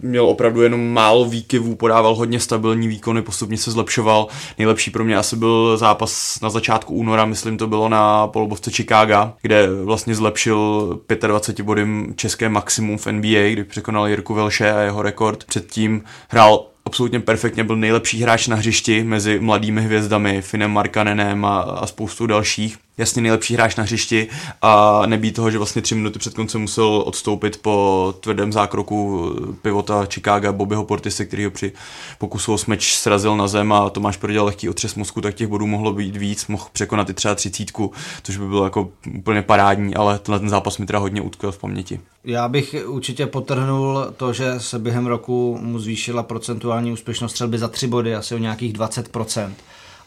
měl opravdu jenom málo výkyvů, podával hodně stabilní výkony, postupně se zlepšoval. Nejlepší pro mě asi byl zápas na začátku února, myslím to bylo na polobovce Chicago, kde vlastně zlepšil 25 body české maximum v NBA, kdy překonal Jirku Velše a jeho rekord. Předtím hrál absolutně perfektně, byl nejlepší hráč na hřišti mezi mladými hvězdami, Finem Markanenem a, a spoustou dalších jasně nejlepší hráč na hřišti a nebýt toho, že vlastně tři minuty před koncem musel odstoupit po tvrdém zákroku pivota Chicago Bobbyho Portise, který ho při pokusu o smeč srazil na zem a Tomáš prodělal lehký otřes mozku, tak těch bodů mohlo být víc, mohl překonat i třeba třicítku, což by bylo jako úplně parádní, ale tenhle ten zápas mi teda hodně utkvěl v paměti. Já bych určitě potrhnul to, že se během roku mu zvýšila procentuální úspěšnost střelby za tři body, asi o nějakých 20%.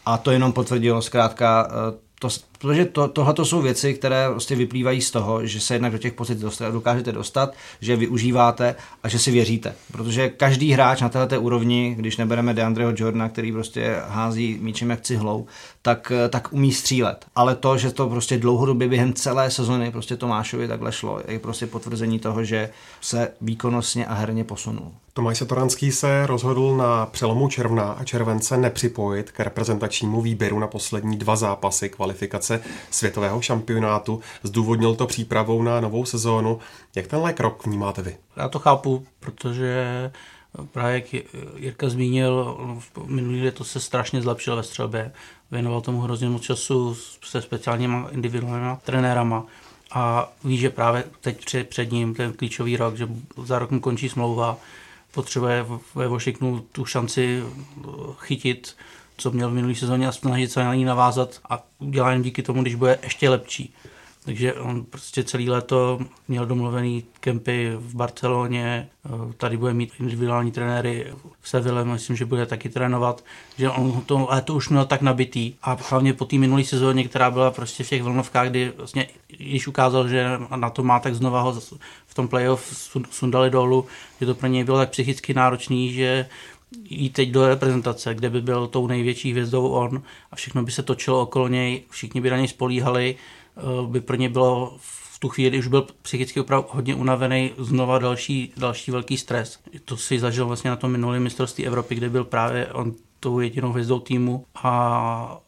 A to jenom potvrdilo zkrátka eh, to, protože to, tohle jsou věci, které prostě vyplývají z toho, že se jednak do těch pozic dokážete dostat, že využíváte a že si věříte. Protože každý hráč na této úrovni, když nebereme Deandreho Jordana, který prostě hází míčem jak cihlou, tak, tak umí střílet. Ale to, že to prostě dlouhodobě během celé sezony prostě Tomášovi takhle šlo, je prostě potvrzení toho, že se výkonnostně a herně posunul. Tomáš Satoranský se rozhodl na přelomu června a července nepřipojit k reprezentačnímu výběru na poslední dva zápasy kvalifikace světového šampionátu. Zdůvodnil to přípravou na novou sezónu. Jak tenhle krok vnímáte vy? Já to chápu, protože právě jak Jirka zmínil, minulý leto se strašně zlepšil ve střelbě. Věnoval tomu hrozně moc času se speciálníma individuálníma trenérama a ví, že právě teď před, před ním ten klíčový rok, že za rok mu končí smlouva, potřebuje ve Washingtonu tu šanci chytit, co měl v minulé sezóně a snažit se na ní navázat a udělá jen díky tomu, když bude ještě lepší. Takže on prostě celý léto měl domluvený kempy v Barceloně, tady bude mít individuální trenéry v Seville, myslím, že bude taky trénovat, že on to léto už měl tak nabitý a hlavně po té minulé sezóně, která byla prostě v těch vlnovkách, kdy vlastně již ukázal, že na to má, tak znova ho v tom playoff sundali dolů, že to pro něj bylo tak psychicky náročný, že jít teď do reprezentace, kde by byl tou největší hvězdou on a všechno by se točilo okolo něj, všichni by na něj spolíhali, eh, by pro ně bylo v tu chvíli už byl psychicky opravdu hodně unavený, znova další, další velký stres. To si zažil vlastně na tom minulém mistrovství Evropy, kde byl právě on tou jedinou hvězdou týmu a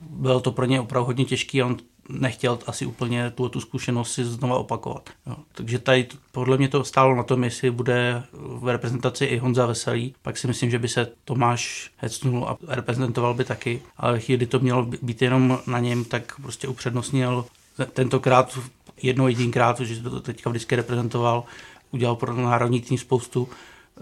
bylo to pro ně opravdu hodně těžký a on nechtěl asi úplně tu, tu zkušenost si znova opakovat. Jo. Takže tady podle mě to stálo na tom, jestli bude v reprezentaci i Honza Veselý, pak si myslím, že by se Tomáš hecnul a reprezentoval by taky, ale chvíli to mělo být jenom na něm, tak prostě upřednostnil tentokrát jednou jedinkrát, že to teďka vždycky reprezentoval, udělal pro národní tým spoustu,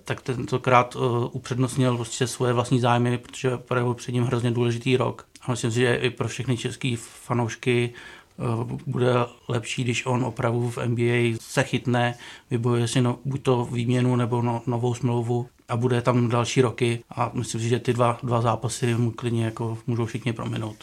tak tentokrát uh, upřednostnil prostě svoje vlastní zájmy, protože byl před ním hrozně důležitý rok. A myslím si, že i pro všechny české fanoušky uh, bude lepší, když on opravdu v NBA se chytne, vybojuje si no, buď to výměnu nebo no, novou smlouvu a bude tam další roky a myslím si, že ty dva, dva zápasy mu klidně jako můžou všichni prominout.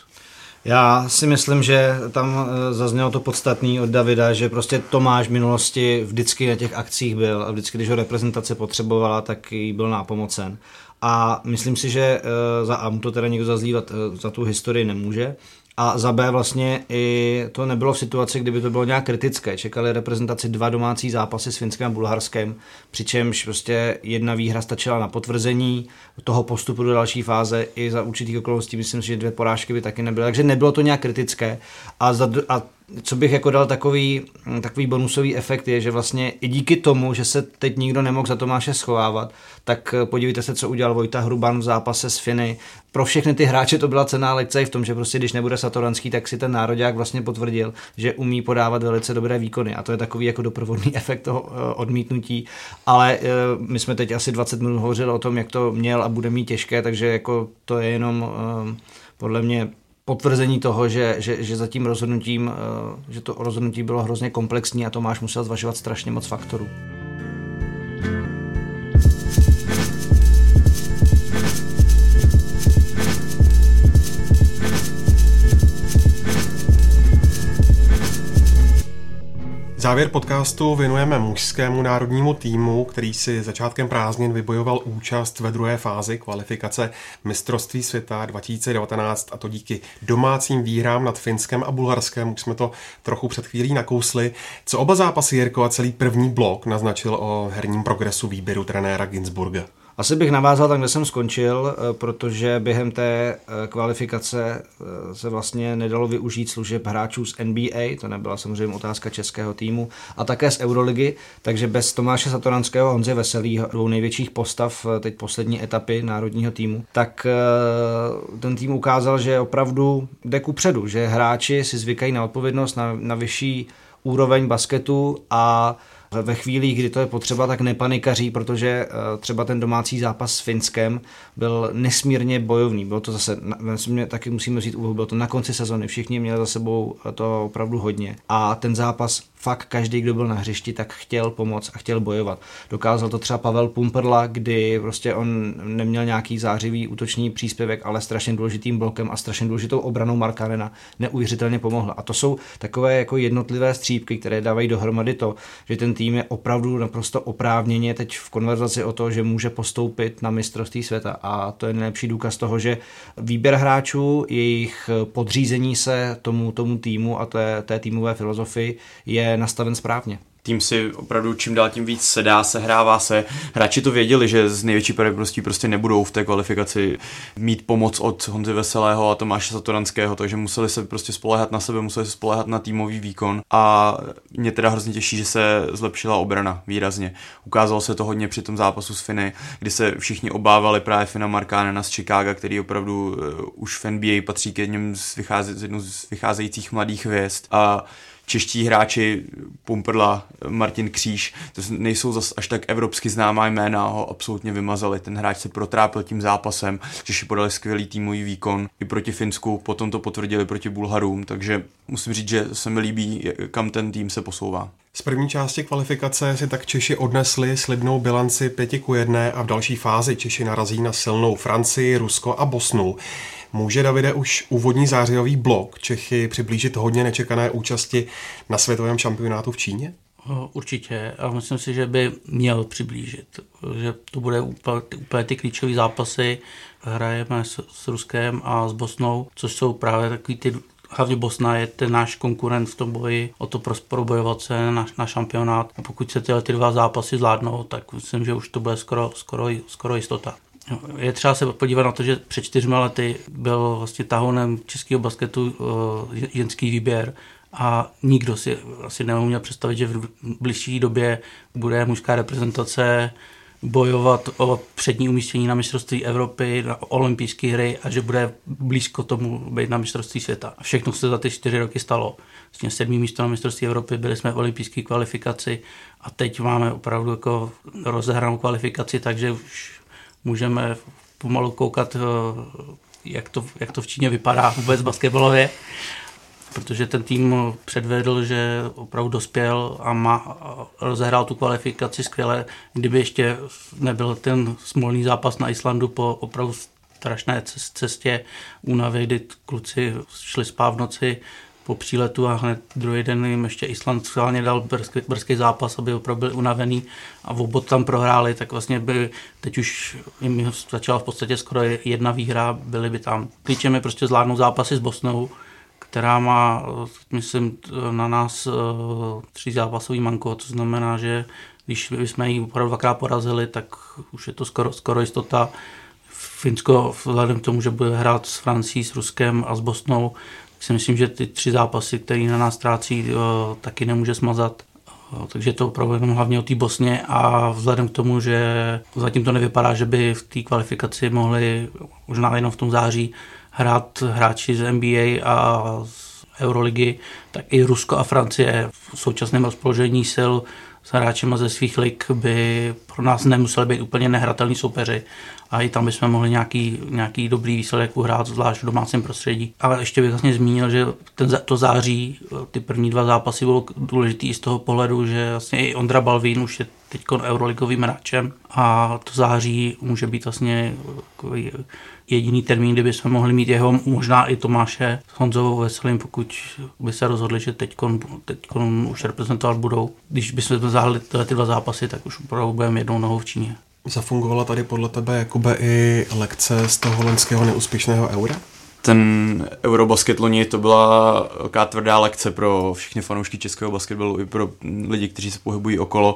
Já si myslím, že tam eh, zaznělo to podstatný od Davida, že prostě Tomáš v minulosti vždycky na těch akcích byl a vždycky, když ho reprezentace potřebovala, tak jí byl nápomocen. A myslím si, že eh, za A mu to teda někdo zazlívat eh, za tu historii nemůže, a za B vlastně i to nebylo v situaci, kdyby to bylo nějak kritické. Čekali reprezentaci dva domácí zápasy s Finskem a Bulharskem, přičemž prostě jedna výhra stačila na potvrzení toho postupu do další fáze i za určitých okolností. Myslím si, že dvě porážky by taky nebyly. Takže nebylo to nějak kritické. A, za, a co bych jako dal takový, takový bonusový efekt je, že vlastně i díky tomu, že se teď nikdo nemohl za Tomáše schovávat, tak podívejte se, co udělal Vojta Hruban v zápase s Finy. Pro všechny ty hráče to byla cená lekce v tom, že prostě když nebude Satoranský, tak si ten národák vlastně potvrdil, že umí podávat velice dobré výkony a to je takový jako doprovodný efekt toho eh, odmítnutí. Ale eh, my jsme teď asi 20 minut hovořili o tom, jak to měl bude mít těžké, takže jako to je jenom eh, podle mě potvrzení toho, že, že, že za tím rozhodnutím, eh, že to rozhodnutí bylo hrozně komplexní a Tomáš musel zvažovat strašně moc faktorů. Závěr podcastu věnujeme mužskému národnímu týmu, který si začátkem prázdnin vybojoval účast ve druhé fázi kvalifikace mistrovství světa 2019 a to díky domácím výhrám nad Finskem a Bulharskem. Už jsme to trochu před chvílí nakousli. Co oba zápasy Jirko a celý první blok naznačil o herním progresu výběru trenéra Ginsburga? Asi bych navázal tam, kde jsem skončil, eh, protože během té eh, kvalifikace eh, se vlastně nedalo využít služeb hráčů z NBA, to nebyla samozřejmě otázka českého týmu, a také z Euroligy, takže bez Tomáše Satoranského a Honzy Veselýho, dvou největších postav teď poslední etapy národního týmu, tak ten tým ukázal, že opravdu jde ku předu, že hráči si zvykají na odpovědnost, na, na vyšší úroveň basketu a ve chvíli, kdy to je potřeba, tak nepanikaří, protože eh, třeba ten domácí zápas s Finskem byl nesmírně bojovný. Bylo to zase, taky musíme říct bylo to na konci sezony, všichni měli za sebou to opravdu hodně. A ten zápas fakt každý, kdo byl na hřišti, tak chtěl pomoct a chtěl bojovat. Dokázal to třeba Pavel Pumperla, kdy prostě on neměl nějaký zářivý útočný příspěvek, ale strašně důležitým blokem a strašně důležitou obranou Markarena neuvěřitelně pomohl. A to jsou takové jako jednotlivé střípky, které dávají dohromady to, že ten tým je opravdu naprosto oprávněně teď v konverzaci o to, že může postoupit na mistrovství světa. A to je nejlepší důkaz toho, že výběr hráčů, jejich podřízení se tomu, tomu týmu a té, té týmové filozofii je nastaven správně tým si opravdu čím dál tím víc sedá, sehrává se. Hráči to věděli, že z největší pravděpodobností prostě nebudou v té kvalifikaci mít pomoc od Honzy Veselého a Tomáše Satoranského, takže museli se prostě spolehat na sebe, museli se spolehat na týmový výkon a mě teda hrozně těší, že se zlepšila obrana výrazně. Ukázalo se to hodně při tom zápasu s Finy, kdy se všichni obávali právě Fina Markánena z Chicago, který opravdu uh, už v NBA patří k jedním z, vycháze, jednou z vycházejících mladých hvězd a čeští hráči Pumperla, Martin Kříž, to nejsou zas až tak evropsky známá jména, ho absolutně vymazali. Ten hráč se protrápil tím zápasem, Češi podali skvělý týmový výkon i proti Finsku, potom to potvrdili proti Bulharům, takže musím říct, že se mi líbí, kam ten tým se posouvá. Z první části kvalifikace si tak Češi odnesli slibnou bilanci 5 ku 1 a v další fázi Češi narazí na silnou Francii, Rusko a Bosnu. Může Davide už úvodní zářijový blok Čechy přiblížit hodně nečekané účasti na světovém šampionátu v Číně? Určitě a myslím si, že by měl přiblížit, že to bude úplně, úplně ty klíčové zápasy. Hrajeme s, s Ruskem a s Bosnou, což jsou právě takový ty hlavně Bosna je ten náš konkurent v tom boji o to probojovat se na, na šampionát. A pokud se tyhle ty dva zápasy zvládnou, tak myslím, že už to bude skoro, skoro, skoro jistota. Je třeba se podívat na to, že před čtyřmi lety byl vlastně tahonem českého basketu ženský výběr a nikdo si asi neuměl představit, že v blížší době bude mužská reprezentace bojovat o přední umístění na mistrovství Evropy, na olympijské hry a že bude blízko tomu být na mistrovství světa. Všechno se za ty čtyři roky stalo. Vlastně sedmý místo na mistrovství Evropy, byli jsme v olympijské kvalifikaci a teď máme opravdu jako rozehranou kvalifikaci, takže už můžeme pomalu koukat, eh, jak to, jak to v Číně vypadá vůbec basketbalově, protože ten tým předvedl, že opravdu dospěl a má, rozehrál tu kvalifikaci skvěle. Kdyby ještě nebyl ten smolný zápas na Islandu po opravdu strašné cestě únavy, kdy kluci šli spát v noci, po příletu a hned druhý den jim ještě Island schválně dal brzký, brzký zápas, aby opravdu byli unavený a v tam prohráli, tak vlastně by teď už jim začala v podstatě skoro jedna výhra, byli by tam. Klíčem je prostě zvládnout zápasy s Bosnou, která má, myslím, na nás eh, tři zápasový manko, to znamená, že když jsme ji opravdu dvakrát porazili, tak už je to skoro, skoro jistota. Finsko vzhledem k tomu, že bude hrát s Francií, s Ruskem a s Bosnou, si myslím, že ty tři zápasy, které na nás trácí, eh, taky nemůže smazat. Eh, takže to jenom hlavně o té Bosně a vzhledem k tomu, že zatím to nevypadá, že by v té kvalifikaci mohli možná jenom v tom září hrát hráči z NBA a z Euroligy, tak i Rusko a Francie v současném rozpoložení sil s hráčema ze svých lig by pro nás nemuseli být úplně nehratelní soupeři a i tam bychom mohli nějaký, nějaký dobrý výsledek uhrát, zvlášť v domácím prostředí. Ale ještě bych vlastně zmínil, že ten, to září, ty první dva zápasy bylo důležitý z toho pohledu, že vlastně i Ondra Balvín už je teď euroligovým hráčem a to září může být vlastně jediný termín, kdyby jsme mohli mít jeho, možná i Tomáše s Honzovou Veselým, pokud by se rozhodli, že teď už reprezentovat budou. Když bychom zahájili tyhle ty dva zápasy, tak už opravdu budeme jednou nohou v Číně. Zafungovala tady podle tebe Jakube i lekce z toho loňského neúspěšného eura? Ten Eurobasket loni to byla velká tvrdá lekce pro všechny fanoušky českého basketbalu i pro lidi, kteří se pohybují okolo.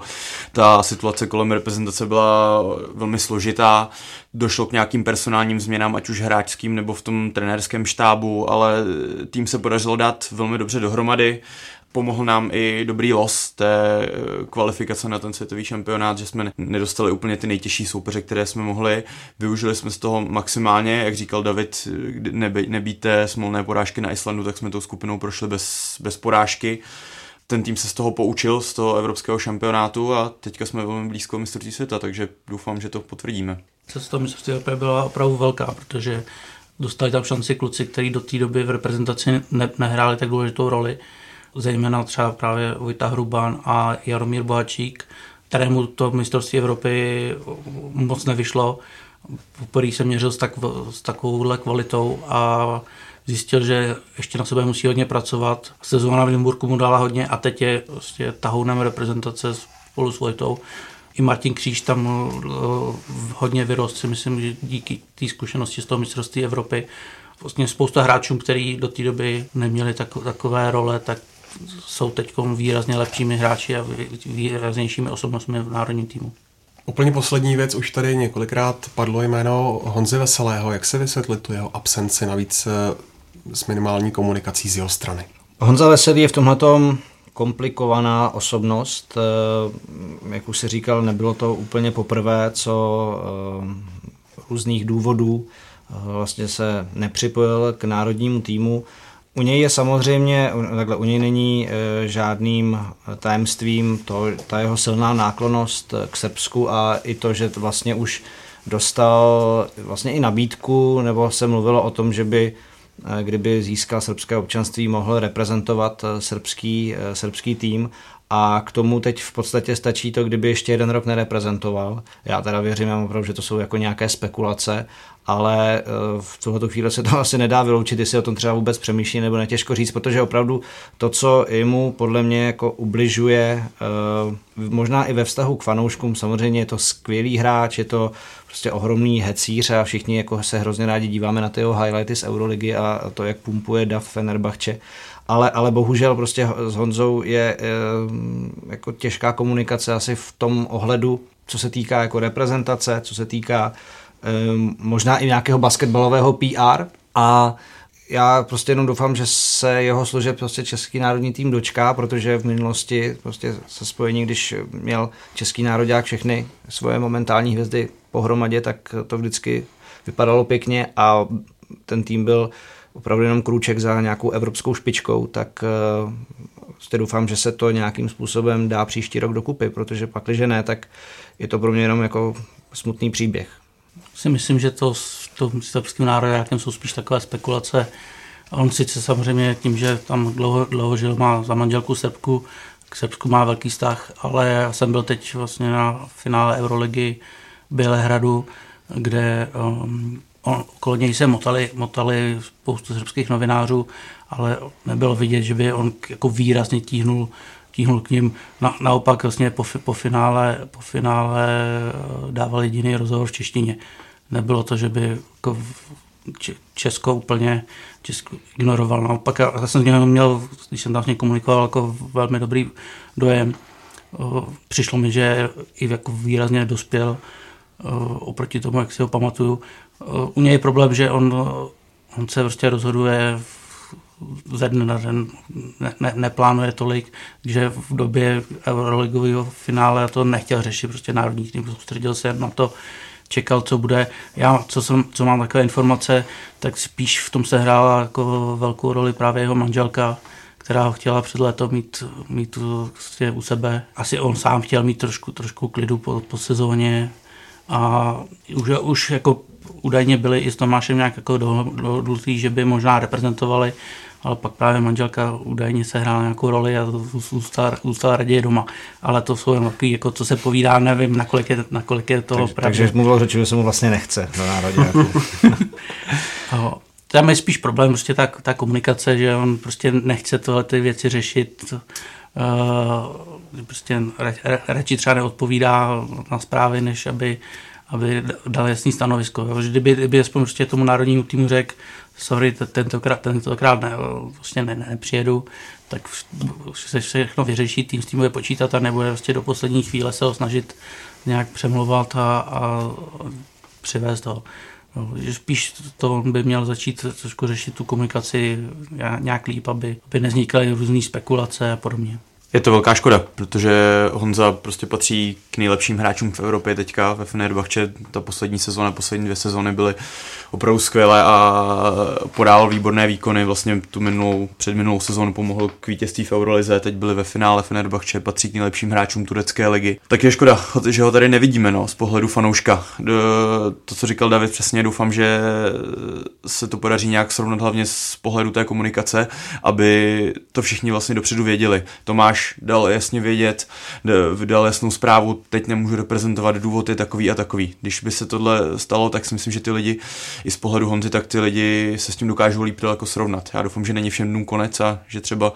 Ta situace kolem reprezentace byla velmi složitá, došlo k nějakým personálním změnám, ať už hráčským nebo v tom trenérském štábu, ale tým se podařilo dát velmi dobře dohromady pomohl nám i dobrý los té eh, kvalifikace na ten světový šampionát, že jsme nedostali úplně ty nejtěžší soupeře, které jsme mohli. Využili jsme z toho maximálně, jak říkal David, neby, nebíte smolné porážky na Islandu, tak jsme tou skupinou prošli bez, bez porážky. Ten tým se z toho poučil, z toho evropského šampionátu a teďka jsme velmi blízko mistrovství světa, takže doufám, že to potvrdíme. Cesta mistrovství byla opravdu velká, protože dostali tam šanci kluci, kteří do té doby v reprezentaci ne- nehráli tak důležitou roli zejména třeba právě Vojta Hruban a Jaromír Bohačík, kterému to mistrovství Evropy moc nevyšlo. Poprvé se měřil s, tak, s takovouhle kvalitou a zjistil, že ještě na sebe musí hodně pracovat. Sezóna v Limburku mu dala hodně a teď je prostě tahounem reprezentace spolu s Vojtou. I Martin Kříž tam eh, hodně vyrost, si myslím, že díky té zkušenosti z toho mistrovství Evropy vlastně spousta hráčů, kteří do té doby neměli tak, takové role, tak jsou teď výrazně lepšími hráči a výraznějšími osobnostmi v národním týmu. Úplně poslední věc, už tady několikrát padlo jméno Honzy Veselého. Jak se vysvětlit tu jeho absenci, navíc eh, s minimální komunikací z jeho strany? Honza Veselý je v tomhle komplikovaná osobnost. Eh, jak už si říkal, nebylo to úplně poprvé, co eh, různých důvodů vlastně se nepřipojil k národnímu týmu. U něj je samozřejmě, takhle, u něj není e, žádným tajemstvím to, ta jeho silná náklonost k Srbsku a i to, že vlastně už dostal vlastně i nabídku, nebo se mluvilo o tom, že by e, kdyby získal srbské občanství, mohl reprezentovat e, srbský, e, srbský tým a k tomu teď v podstatě stačí to, kdyby ještě jeden rok nereprezentoval. Já teda věřím já opravdu, že to jsou jako nějaké spekulace, ale eh, v tuhle chvíli se to asi nedá vyloučit, jestli o tom třeba vůbec přemýšlí nebo netěžko říct, protože opravdu to, co jemu podle mě jako ubližuje, eh, možná i ve vztahu k fanouškům, samozřejmě je to skvělý hráč, je to prostě ohromný hecíř a všichni jako se hrozně rádi díváme na ty jeho highlighty z Euroligy a to, jak pumpuje Dav Fenerbahče ale, ale bohužel prostě s Honzou je eh, jako těžká komunikace asi v tom ohledu, co se týká jako reprezentace, co se týká možná i nějakého basketbalového PR a já prostě jenom doufám, že se jeho služeb prostě Český národní tým dočká, protože v minulosti prostě se spojení, když měl Český národák všechny svoje momentální hvězdy pohromadě, tak to vždycky vypadalo pěkně a ten tým byl opravdu jenom krůček za nějakou evropskou špičkou, tak prostě doufám, že se to nějakým způsobem dá příští rok dokupy, protože pak, když ne, tak je to pro mě jenom jako smutný příběh. Si myslím, že to s tím srbským národem jsou spíš takové spekulace. On sice samozřejmě tím, že tam dlouho, dlouho žil, má za manželku Srbku, k Srbsku má velký vztah, ale já jsem byl teď vlastně na finále Euroligy Bělehradu, kde um, on, okolo něj se motali, motali spoustu srbských novinářů, ale nebylo vidět, že by on jako výrazně tíhnul, tíhnul k ním. Na, naopak vlastně po, po, finále, po finále eh, dával jediný rozhovor v češtině. Nebylo to, že by jako Česko úplně Česko ignoroval. Naopak já jsem z něho měl, když jsem tam s ním komunikoval, jako velmi dobrý dojem. Přišlo mi, že i jako výrazně dospěl oproti tomu, jak si ho pamatuju u něj je problém, že on, on se prostě rozhoduje ze dne na den, ne, ne, neplánuje tolik, že v době Euroligového finále to nechtěl řešit, prostě národní tým soustředil se na to, čekal, co bude. Já, co, jsem, co mám takové informace, tak spíš v tom se hrála jako velkou roli právě jeho manželka, která ho chtěla před léto mít, mít prostě u sebe. Asi on sám chtěl mít trošku, trošku klidu po, po sezóně a už, už jako údajně byli i s Tomášem nějak jako dohodnutý, že by možná reprezentovali, ale pak právě manželka údajně se hrála nějakou roli a zůstala, zůstala raději doma. Ale to jsou jen takový, jako co se povídá, nevím, nakolik je, nakolik je toho Takže, takže mu bylo řečeno, že se mu vlastně nechce na národě. tam je spíš problém prostě ta, ta komunikace, že on prostě nechce tohle ty věci řešit. Uh, prostě radši třeba neodpovídá na zprávy, než aby, aby dal jasný stanovisko. Jo. Kdyby, kdyby aspoň prostě tomu národnímu týmu řekl, sorry, tentokrát, tentokrát ne, prostě ne, ne, nepřijedu, tak se všechno vyřeší, tým s tím bude počítat a nebude prostě do poslední chvíle se ho snažit nějak přemlouvat a, a přivést ho. No, spíš to by měl začít trošku řešit tu komunikaci nějak líp, aby, aby nevznikaly různé spekulace a podobně. Je to velká škoda, protože Honza prostě patří k nejlepším hráčům v Evropě teďka ve Fenerbahce. Ta poslední sezóna, poslední dvě sezóny byly opravdu skvělé a podával výborné výkony. Vlastně tu minulou, před minulou sezónu pomohl k vítězství v Eurolize, teď byli ve finále Fenerbahce, patří k nejlepším hráčům turecké ligy. Tak je škoda, že ho tady nevidíme no, z pohledu fanouška. To, co říkal David, přesně doufám, že se to podaří nějak srovnat hlavně z pohledu té komunikace, aby to všichni vlastně dopředu věděli. Tomáš dal jasně vědět, dal jasnou zprávu, teď nemůžu reprezentovat, důvod je takový a takový. Když by se tohle stalo, tak si myslím, že ty lidi i z pohledu Honzy, tak ty lidi se s tím dokážou líp daleko srovnat. Já doufám, že není všem dnům konec a že třeba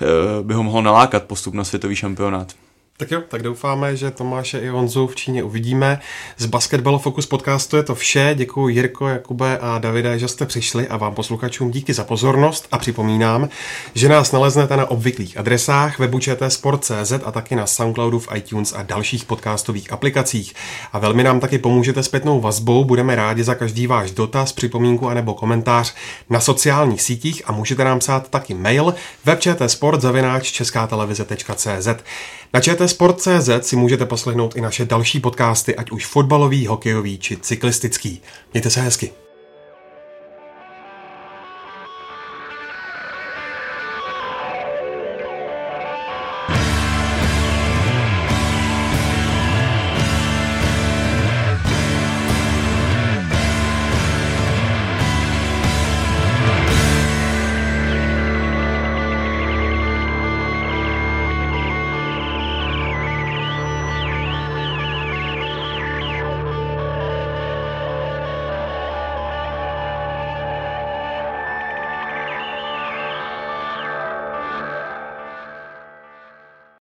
eh, by ho mohl nalákat postup na světový šampionát. Tak jo, tak doufáme, že Tomáše i Honzu v Číně uvidíme. Z Basketball Focus podcastu je to vše. Děkuji Jirko, Jakube a Davide, že jste přišli a vám posluchačům díky za pozornost a připomínám, že nás naleznete na obvyklých adresách webu Sport.cz a taky na Soundcloudu v iTunes a dalších podcastových aplikacích. A velmi nám taky pomůžete zpětnou vazbou, budeme rádi za každý váš dotaz, připomínku anebo komentář na sociálních sítích a můžete nám psát taky mail webčtsport.cz. Na čtsport.cz si můžete poslechnout i naše další podcasty, ať už fotbalový, hokejový či cyklistický. Mějte se hezky.